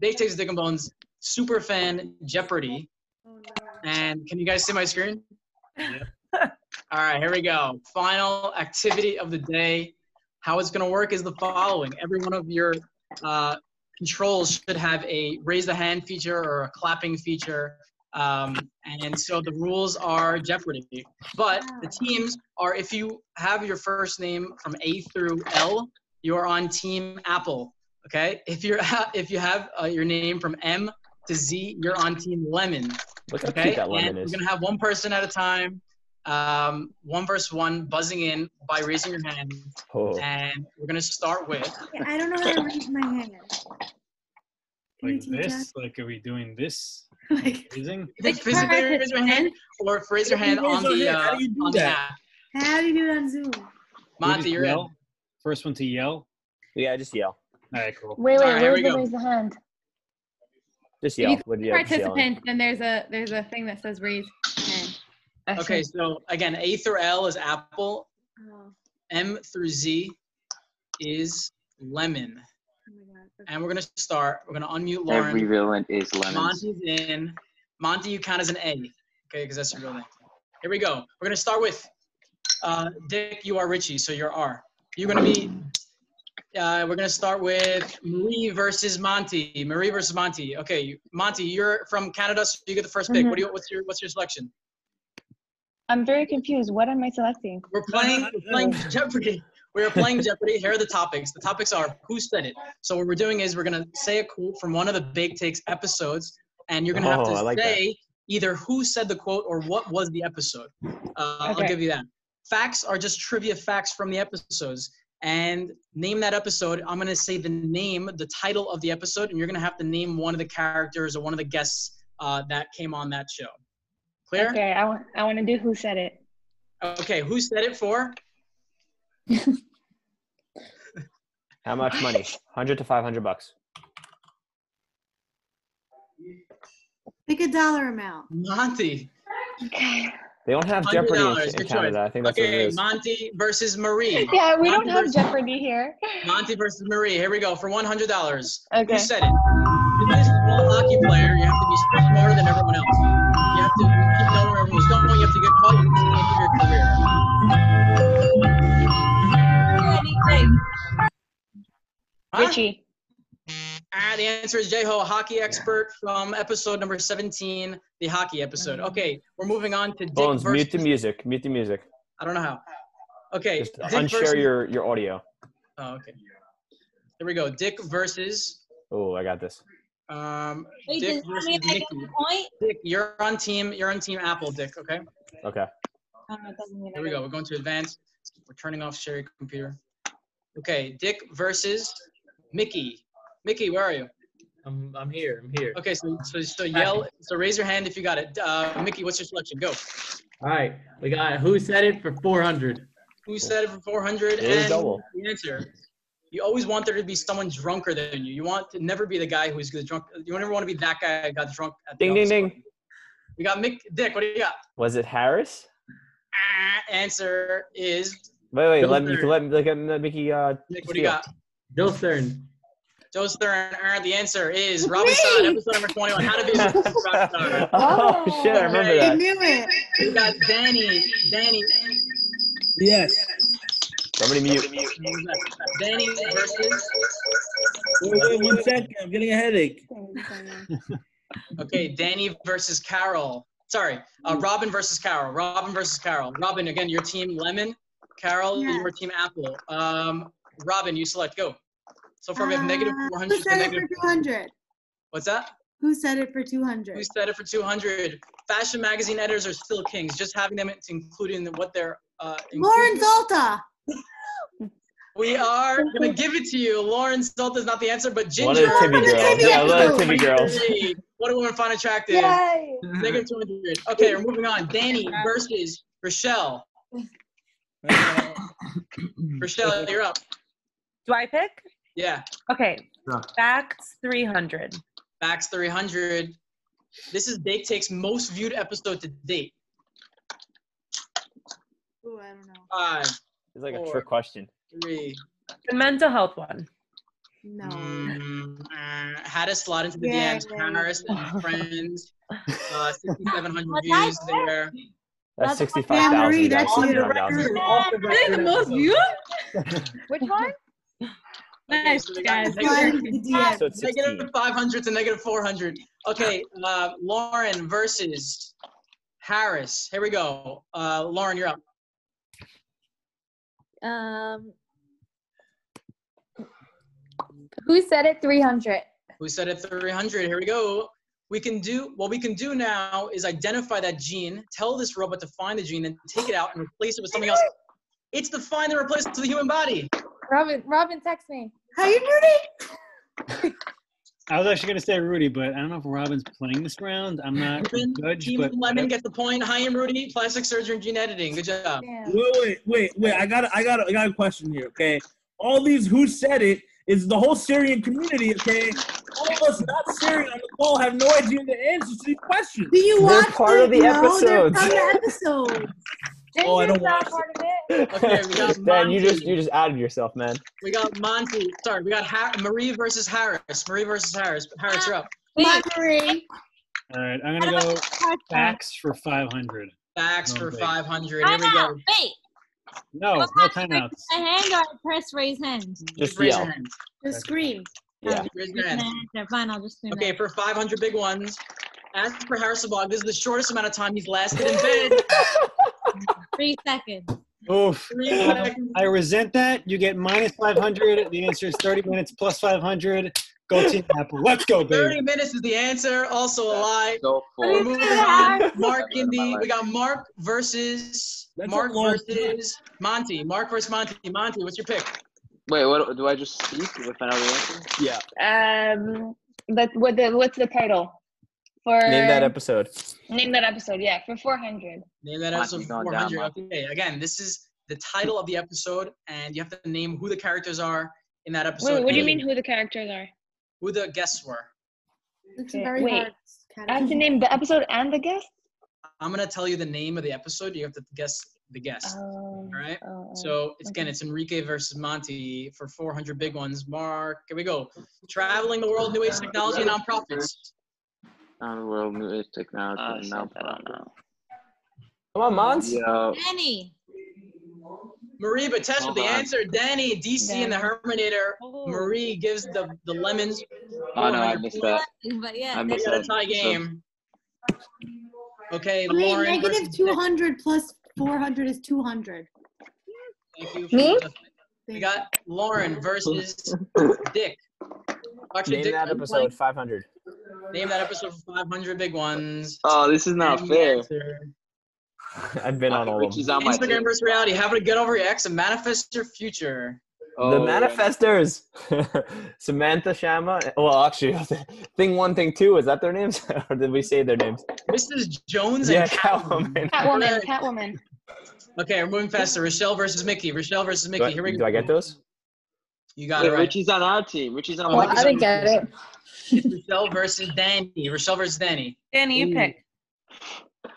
Bake Takes Dick and Bones super fan Jeopardy. And can you guys see my screen? All right, here we go. Final activity of the day. How it's gonna work is the following. Every one of your uh, controls should have a raise the hand feature or a clapping feature. Um, and so the rules are Jeopardy. But the teams are if you have your first name from A through L, you are on Team Apple. Okay, if you're if you have uh, your name from M to Z, you're on Team Lemon.
Look how
Okay,
cute that lemon
and
is.
we're gonna have one person at a time, um, one verse one, buzzing in by raising your hand,
Oh.
and we're gonna start with.
I don't know how to raise my hand. Can
Like this?
us?
Like, are we doing this?
Like,
Raising?
Like physically raise your hand, or raise your hand on the uh, on the app.
how do you do it on Zoom?
Monty, you're in.
First one to yell?
Yeah, just yell.
All right, cool.
Wait, wait,
Alright, here
where's the raise the hand?
Just yell.
you
What do you have?
Participant, then there's a there's a thing that says raise hand.
Okay, so again, A through L is apple.
Oh,
M through Z is lemon.
oh my god. okay.
And we're gonna start. We're gonna unmute Lauren.
Every villain is lemons.
Monty's in. Monty, you count as an A. Okay, because that's your real name. Here we go. We're gonna start with uh, Dick. You are Richie, so you're R. You're gonna be. Uh, we're gonna start with Marie versus Monty. Marie versus Monty. Okay, Monty, you're from Canada, so you get the 1st pick. What do you? What's your What's your selection?
I'm very confused. What am I selecting?
We're playing, we're playing Jeopardy. We are playing Jeopardy. Here are the topics. The topics are who said it. So what we're doing is we're gonna say a quote from one of the Bake Takes episodes, and you're gonna have
Oh,
to
I like that.
say either who said the quote or what was the episode. Uh, I'll give you that. Facts are just trivia facts from the episodes. And name that episode. I'm gonna say the name, the title of the episode, and you're gonna have to name one of the characters or one of the guests uh, that came on that show. Clear?
Okay, I want I want to do who said it.
Okay. Who said it for?
How much money? 100 to 500 bucks.
Pick a dollar amount.
Monty.
Okay.
They don't have Jeopardy in, in
your
Canada. I think that's what it
okay. Monty versus Marie.
Yeah, we don't have
versus-
Jeopardy here.
Monty versus Marie. Here we go for one hundred dollars.
Okay.
Who said it? If this is a hockey player, you have to be smarter than everyone else. You have to keep knowing where everyone's going. You have to get caught. You have to end your career. Huh?
Richie.
Ah, the answer is J-Ho, hockey expert from episode number 17, the hockey episode. Okay, we're moving on to Dick
Bones,
versus,
mute the music. Mute the music.
I don't know how. Okay,
Just
Dick
unshare
versus,
your, your audio.
Oh, okay. Here we go. Dick versus
Oh, I got this.
Um,
Wait,
Dick versus
mean I get
Nikki.
the point?
Dick, you're on team. You're on team Apple, Dick. Okay.
Okay.
It doesn't mean I
Here we go. We're going to advance. We're turning off share your computer. Okay, Dick versus Mickey. Mickey, where are you?
I'm, I'm here. I'm here.
Okay, so so, so yell. So raise your hand if you got it. Uh, Mickey, what's your selection? Go.
All right. We got who said it for 400.
Who said it for 400?
It is
And
double.
the answer. You always want there to be someone drunker than you. You want to never be the guy who's the drunk. You never want to be that guy that got drunk. At the
Ding, ding, ding.
We got Mick. Dick, what do you got?
Was it Harris?
Ah, answer is
Wait, wait.
Joe
Let, me can
Stern.
let, let, let Mickey. Uh,
Nick. What do you
steal.
got?
Joe Stern.
Joe Stern. Uh, the answer is Robin Sod, episode number 21. How to be a Robin Sod.
Oh, shit! I remember
Okay.
I
that.
knew it.
We got Danny. Danny.
Yes.
Somebody mute.
Danny versus.
Wait, wait, one second. I'm getting a headache.
Okay, Danny versus Carol. Sorry, uh, Robin versus Carol. Robin versus Carol. Robin, again, your team Lemon. Carol,
Yeah.
your team Apple. Um, Robin, you select. Go. So far, we have
Uh,
400
Who
to
said it for 200?
What's that?
Who said it for 200?
Who said it for 200? Fashion magazine editors are still kings. Just having them included in what they're. Uh,
Lauren
including-
Zolta.
We are gonna give it to you. Lauren Zolta is not the answer, but Ginger.
of the Timmy girls. Yeah, one of the Timmy girls.
Hey, What do women find attractive?
Yay!
Negative 200. Okay, we're moving on. Danny versus Rochelle. Rochelle, you're up.
Do I pick?
Yeah.
Okay. Facts 300.
Facts 300. This is Bake Take's most viewed episode to date.
Ooh, I don't know.
Five,
It's like a trick question.
three.
The mental health one.
No.
Mm, uh, how to slot into the
Yeah,
DMs.
yeah.
Harris and friends. Uh, 6,700 views
that's
there.
That's
That's-
sixty-five
Yeah, Marie,
thousand.
that's
guys.
you.
69,000.
Really the most viewed?
Which one?
Nice,
so
guys.
Negative-
into the DM.
So it's
Negative 500 to negative 400. Okay, uh, Lauren versus Harris. Here we go. Uh, Lauren, you're up.
Um,
Who said it? 300.
Who said it 300? Here we go. We can do what we can do now is identify that gene, tell this robot to find the gene, and take it out and replace it with something else. It's the find and replace to the human body.
Robin, Robin, text me.
How you Rudy?
I was actually gonna say Rudy, but I don't know if Robin's playing this round. I'm not a judge,
Team
but
Lemon gets the point. Hi, I'm Rudy, plastic surgery and gene editing. Good job.
Wait, wait, wait, wait. I got, I got, I got a question here. Okay, all these who said it is the whole Syrian community. Okay, all of us not Syrian on the call have no idea the answers to these questions.
Do you
They're
watch
part
it?
of the
No, they're
episodes.
from the episode.
Oh, I don't
Ginger's not
watch
part of it.
Okay, we got
Dan, you just you just added yourself, man.
We got Monty. Sorry, we got ha- Marie versus Harris. Marie versus Harris. Harris, you're up.
My Marie.
all right, I'm gonna go facts for 500.
Facts
No
for
big.
500. Here we go.
Wait.
No, no
happens if
timeouts.
press a hand or press raise hand?
Just
raise
yell.
hand.
Just scream.
Yeah.
Raise your hand.
Okay, fine, I'll just do
Okay,
that.
for 500 big ones. As per Harris Bog, this is the shortest amount of time he's lasted in bed.
Three seconds.
Oof.
Three seconds.
I resent that. You get minus 500. The answer is 30 minutes plus 500. Go Team Apple. Let's go, baby.
30 minutes is the answer. Also a lie.
Go
We're
for it.
moving on. Mark Indy. We got Mark versus
That's
Mark
long
versus Monty. Mark versus Monty. Monty, what's your pick?
Wait, what do I just speak with another answer?
Yeah.
Um, but what the what's the title? For
Name that episode.
Name that episode. Yeah, for 400.
Name that episode
going down,
400. Okay, again, this is the title of the episode, and you have to name who the characters are in that episode.
Wait, what do you mean who the characters are?
Who the guests were.
It's
Okay,
very
wait.
hard.
I have to name the episode and the guest.
I'm gonna tell you the name of the episode. You have to guess the guest.
Oh,
All right.
oh, oh,
So it's again, it's Enrique versus Monty for 400 big ones. Mark, here we go. Traveling the world, new age technology, and nonprofits.
On the world, new age technology,
Oh,
and
shit, I don't know.
Come on, Mons.
Yo,
Danny.
Marie Batesh with
Hold
the
on.
answer. Danny, DC, and the Herminator.
Oh.
Marie gives the, the lemons.
oh no, I missed that.
But yeah,
I missed
got a
that.
tie
So-
game. Okay,
I mean,
Lauren.
negative
versus
200 plus 400 is 200.
Thank you. for
Me?
We got Lauren versus Dick. Actually,
Name
Dick,
that episode 500.
Playing? Name that episode for 500 big ones.
Oh, this is not
And
fair.
I've been on all of them.
on
Instagram versus reality. How to get over your ex and manifest your future.
The
Oh,
manifestors. Samantha Shama. Well, actually, thing one, thing two. Is that their names, or did we say their names?
Mrs. Jones
Yeah,
and Catwoman.
Catwoman.
Catwoman. Catwoman.
Okay, we're moving faster. Rochelle versus Mickey. Rochelle versus
Do
Mickey.
I,
Here we go.
do I get those?
You got
Wait,
it right.
Richie's on our team. Richie's on
Oh,
my
Mickey's
team.
on
get it.
It's Rochelle versus Danny. Rochelle versus Danny.
Danny, you
Ooh.
pick.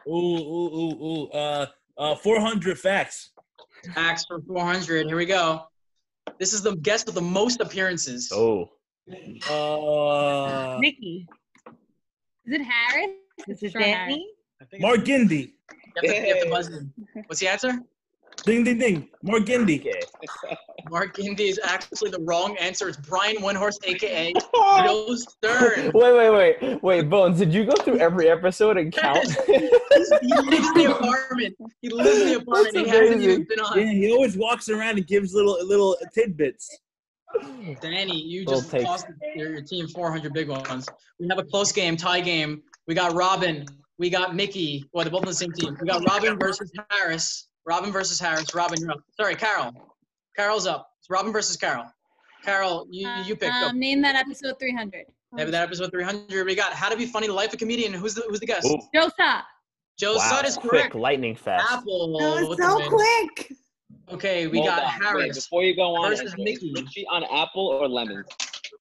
Ooh, ooh, ooh, ooh. Uh, uh, 400 facts.
Facts for 400. Here we go. This is the guest with the most appearances.
Oh.
Uh,
Nikki.
Is it Harris?
This is
Sure, Harris.
Danny.
Mark Gindy.
You have, to, you have to buzz in. What's the answer?
Ding, ding, ding. Mark Gindy.
Mark Indy is actually the wrong answer. It's Brian Windhorst, aka Joe Stern.
Wait, wait, wait, wait, Bones. Did you go through every episode and count?
he leaves the apartment. He lives in the apartment.
That's
He hasn't even been on.
Yeah, he always walks around and gives little little tidbits.
Danny, you just
takes.
lost your, your team 400 big ones. We have a close game, tie game. We got Robin. We got Mickey. Well, they're both on the same team. We got Robin versus Harris. Robin versus Harris. Robin, you're up. Sorry, Carol. Carol's up. It's Robin versus Carol. Carol, you you pick.
Um, name that episode 300.
Maybe that episode 300. We got How to Be Funny: The Life of a Comedian. Who's the Who's the guest?
Ooh.
Joe Sa.
Joe
wow,
Sut is
quick,
correct.
lightning fast.
Apple.
That was so quick.
Okay, we
Hold
got
on, wait,
Harris.
before you go on,
versus
Ezra, is
Mickey.
Richie on Apple or Lemon?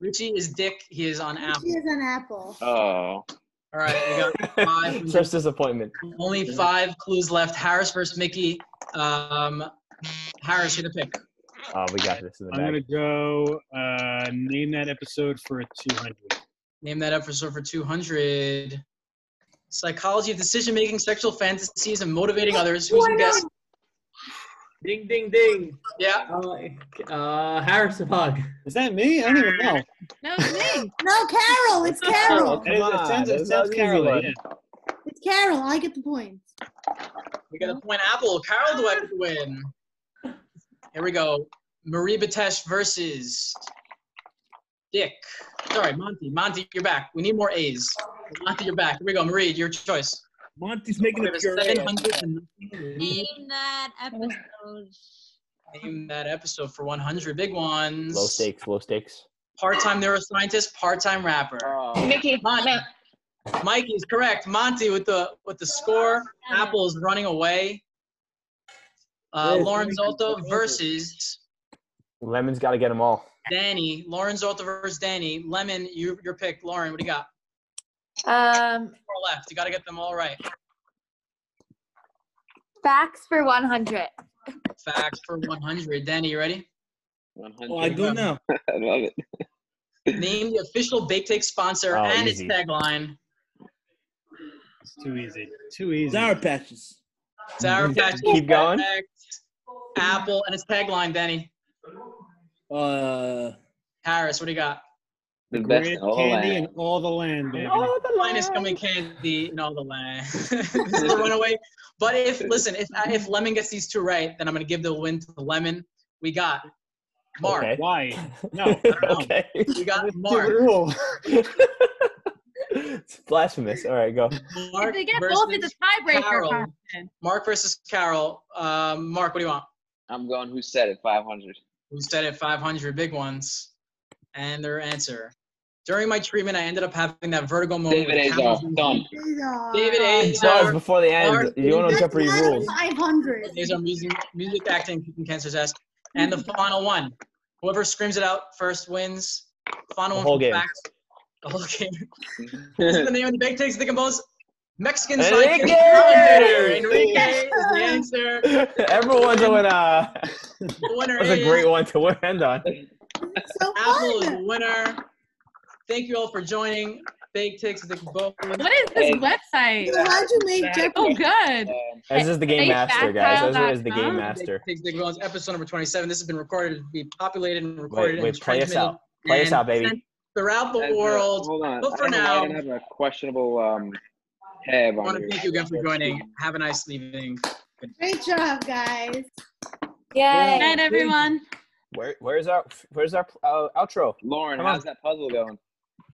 Richie is Dick. He is on Apple.
She is on apple.
Oh.
All right, we got five.
Such disappointment.
Only five clues left. Harris versus Mickey. Um, Harris, you're the pick.
Oh, we got this in the
I'm gonna go uh, name that episode for 200.
Name that episode for 200. Psychology of decision making, sexual fantasies, and motivating others. Who's the guest?
Ding, ding, ding.
Yeah.
Uh, uh, Harris Hug.
Is that me? I don't even know.
No, it's me.
No, Carol. It's
Oh,
Carol.
come
It,
on.
it sounds, it sounds Carol. Yeah.
It's Carol. I get the points.
We got a point apple. Carol Dweck to win. Here we go. Marie Batesh versus Dick. Sorry, Monty. Monty, you're back. We need more A's. Monty, you're back. Here we go. Marie, your choice.
Monty's making
We
a
have
puree.
700.
Name that episode.
Name that episode for 100 big ones.
Low stakes, low stakes.
Part-time neuroscientist, part-time rapper.
Mickey.
Mon- Mikey is correct. Monty with the with the score. Apple is running away. Uh,
Yes,
Lauren
Mikey's
Zolto versus
Lemon's got to get them all.
Danny. Lauren Zolto versus Danny. Lemon, you your pick. Lauren, what do you got?
Um,
Four left. You got to get them all right.
facts for 100.
Facts for 100. Danny, you ready?
100.
Oh, I do now.
I love it.
Name the official Bake Take sponsor
Oh,
and
easy.
its tagline.
It's too easy. Too easy.
Sour Patches.
Sour Patch.
Mm-hmm. Keep going.
Correct. Apple and its tagline. Danny.
Uh,
Harris, what do you got?
The best
Great
in all
candy
land.
in all the land, baby.
finest gummy candy in all the land. this is a runaway. But if listen, if if Lemon gets these two right, then I'm gonna give the win to the Lemon. We got Mark.
Okay.
Why? No.
okay.
We got Mark.
Rule.
it's blasphemous. All right, go.
Mark
If they get both, it's
versus
a tiebreaker.
Carol. Mark versus Carol. Um, Mark, what do you want?
I'm going. Who said it? 500.
Who said it? 500 big ones. And their answer. During my treatment, I ended up having that vertigo moment.
David
with
Azar. Done.
David
Pause
Azar.
before the end.
Mark,
You don't know Jeopardy rules.
500.
These are music, music acting, kicking cancer test. And the mm. final one. Whoever screams it out first wins. Final
The
one
whole
for
game.
facts. The whole game. this is the name of the Bake Takes, the and Bones. Mexican sidekick
Enrique!
calendar. Enrique is the answer.
Everyone's a winner.
The winner
That's a great one to end on.
Apple is the winner. Thank you all for joining. Bake Takes, Thick and Bones.
What is this website?
How'd you make
Oh,
Jeopardy?
good.
This is the game master, guys. This is the game master.
Bake Takes, Thick and Bones, episode number 27. This has been recorded to be populated and recorded
Wait, wait,
and
play us out. Play us out, baby.
throughout the world.
Hold on.
But for
I don't
now,
I have a questionable um, tab
I
on
want to thank you again for joining. Have a nice evening.
Great job, guys. Yay.
Good night, everyone.
Where, where's our where's our uh, outro?
Lauren,
Come on.
how's that puzzle going?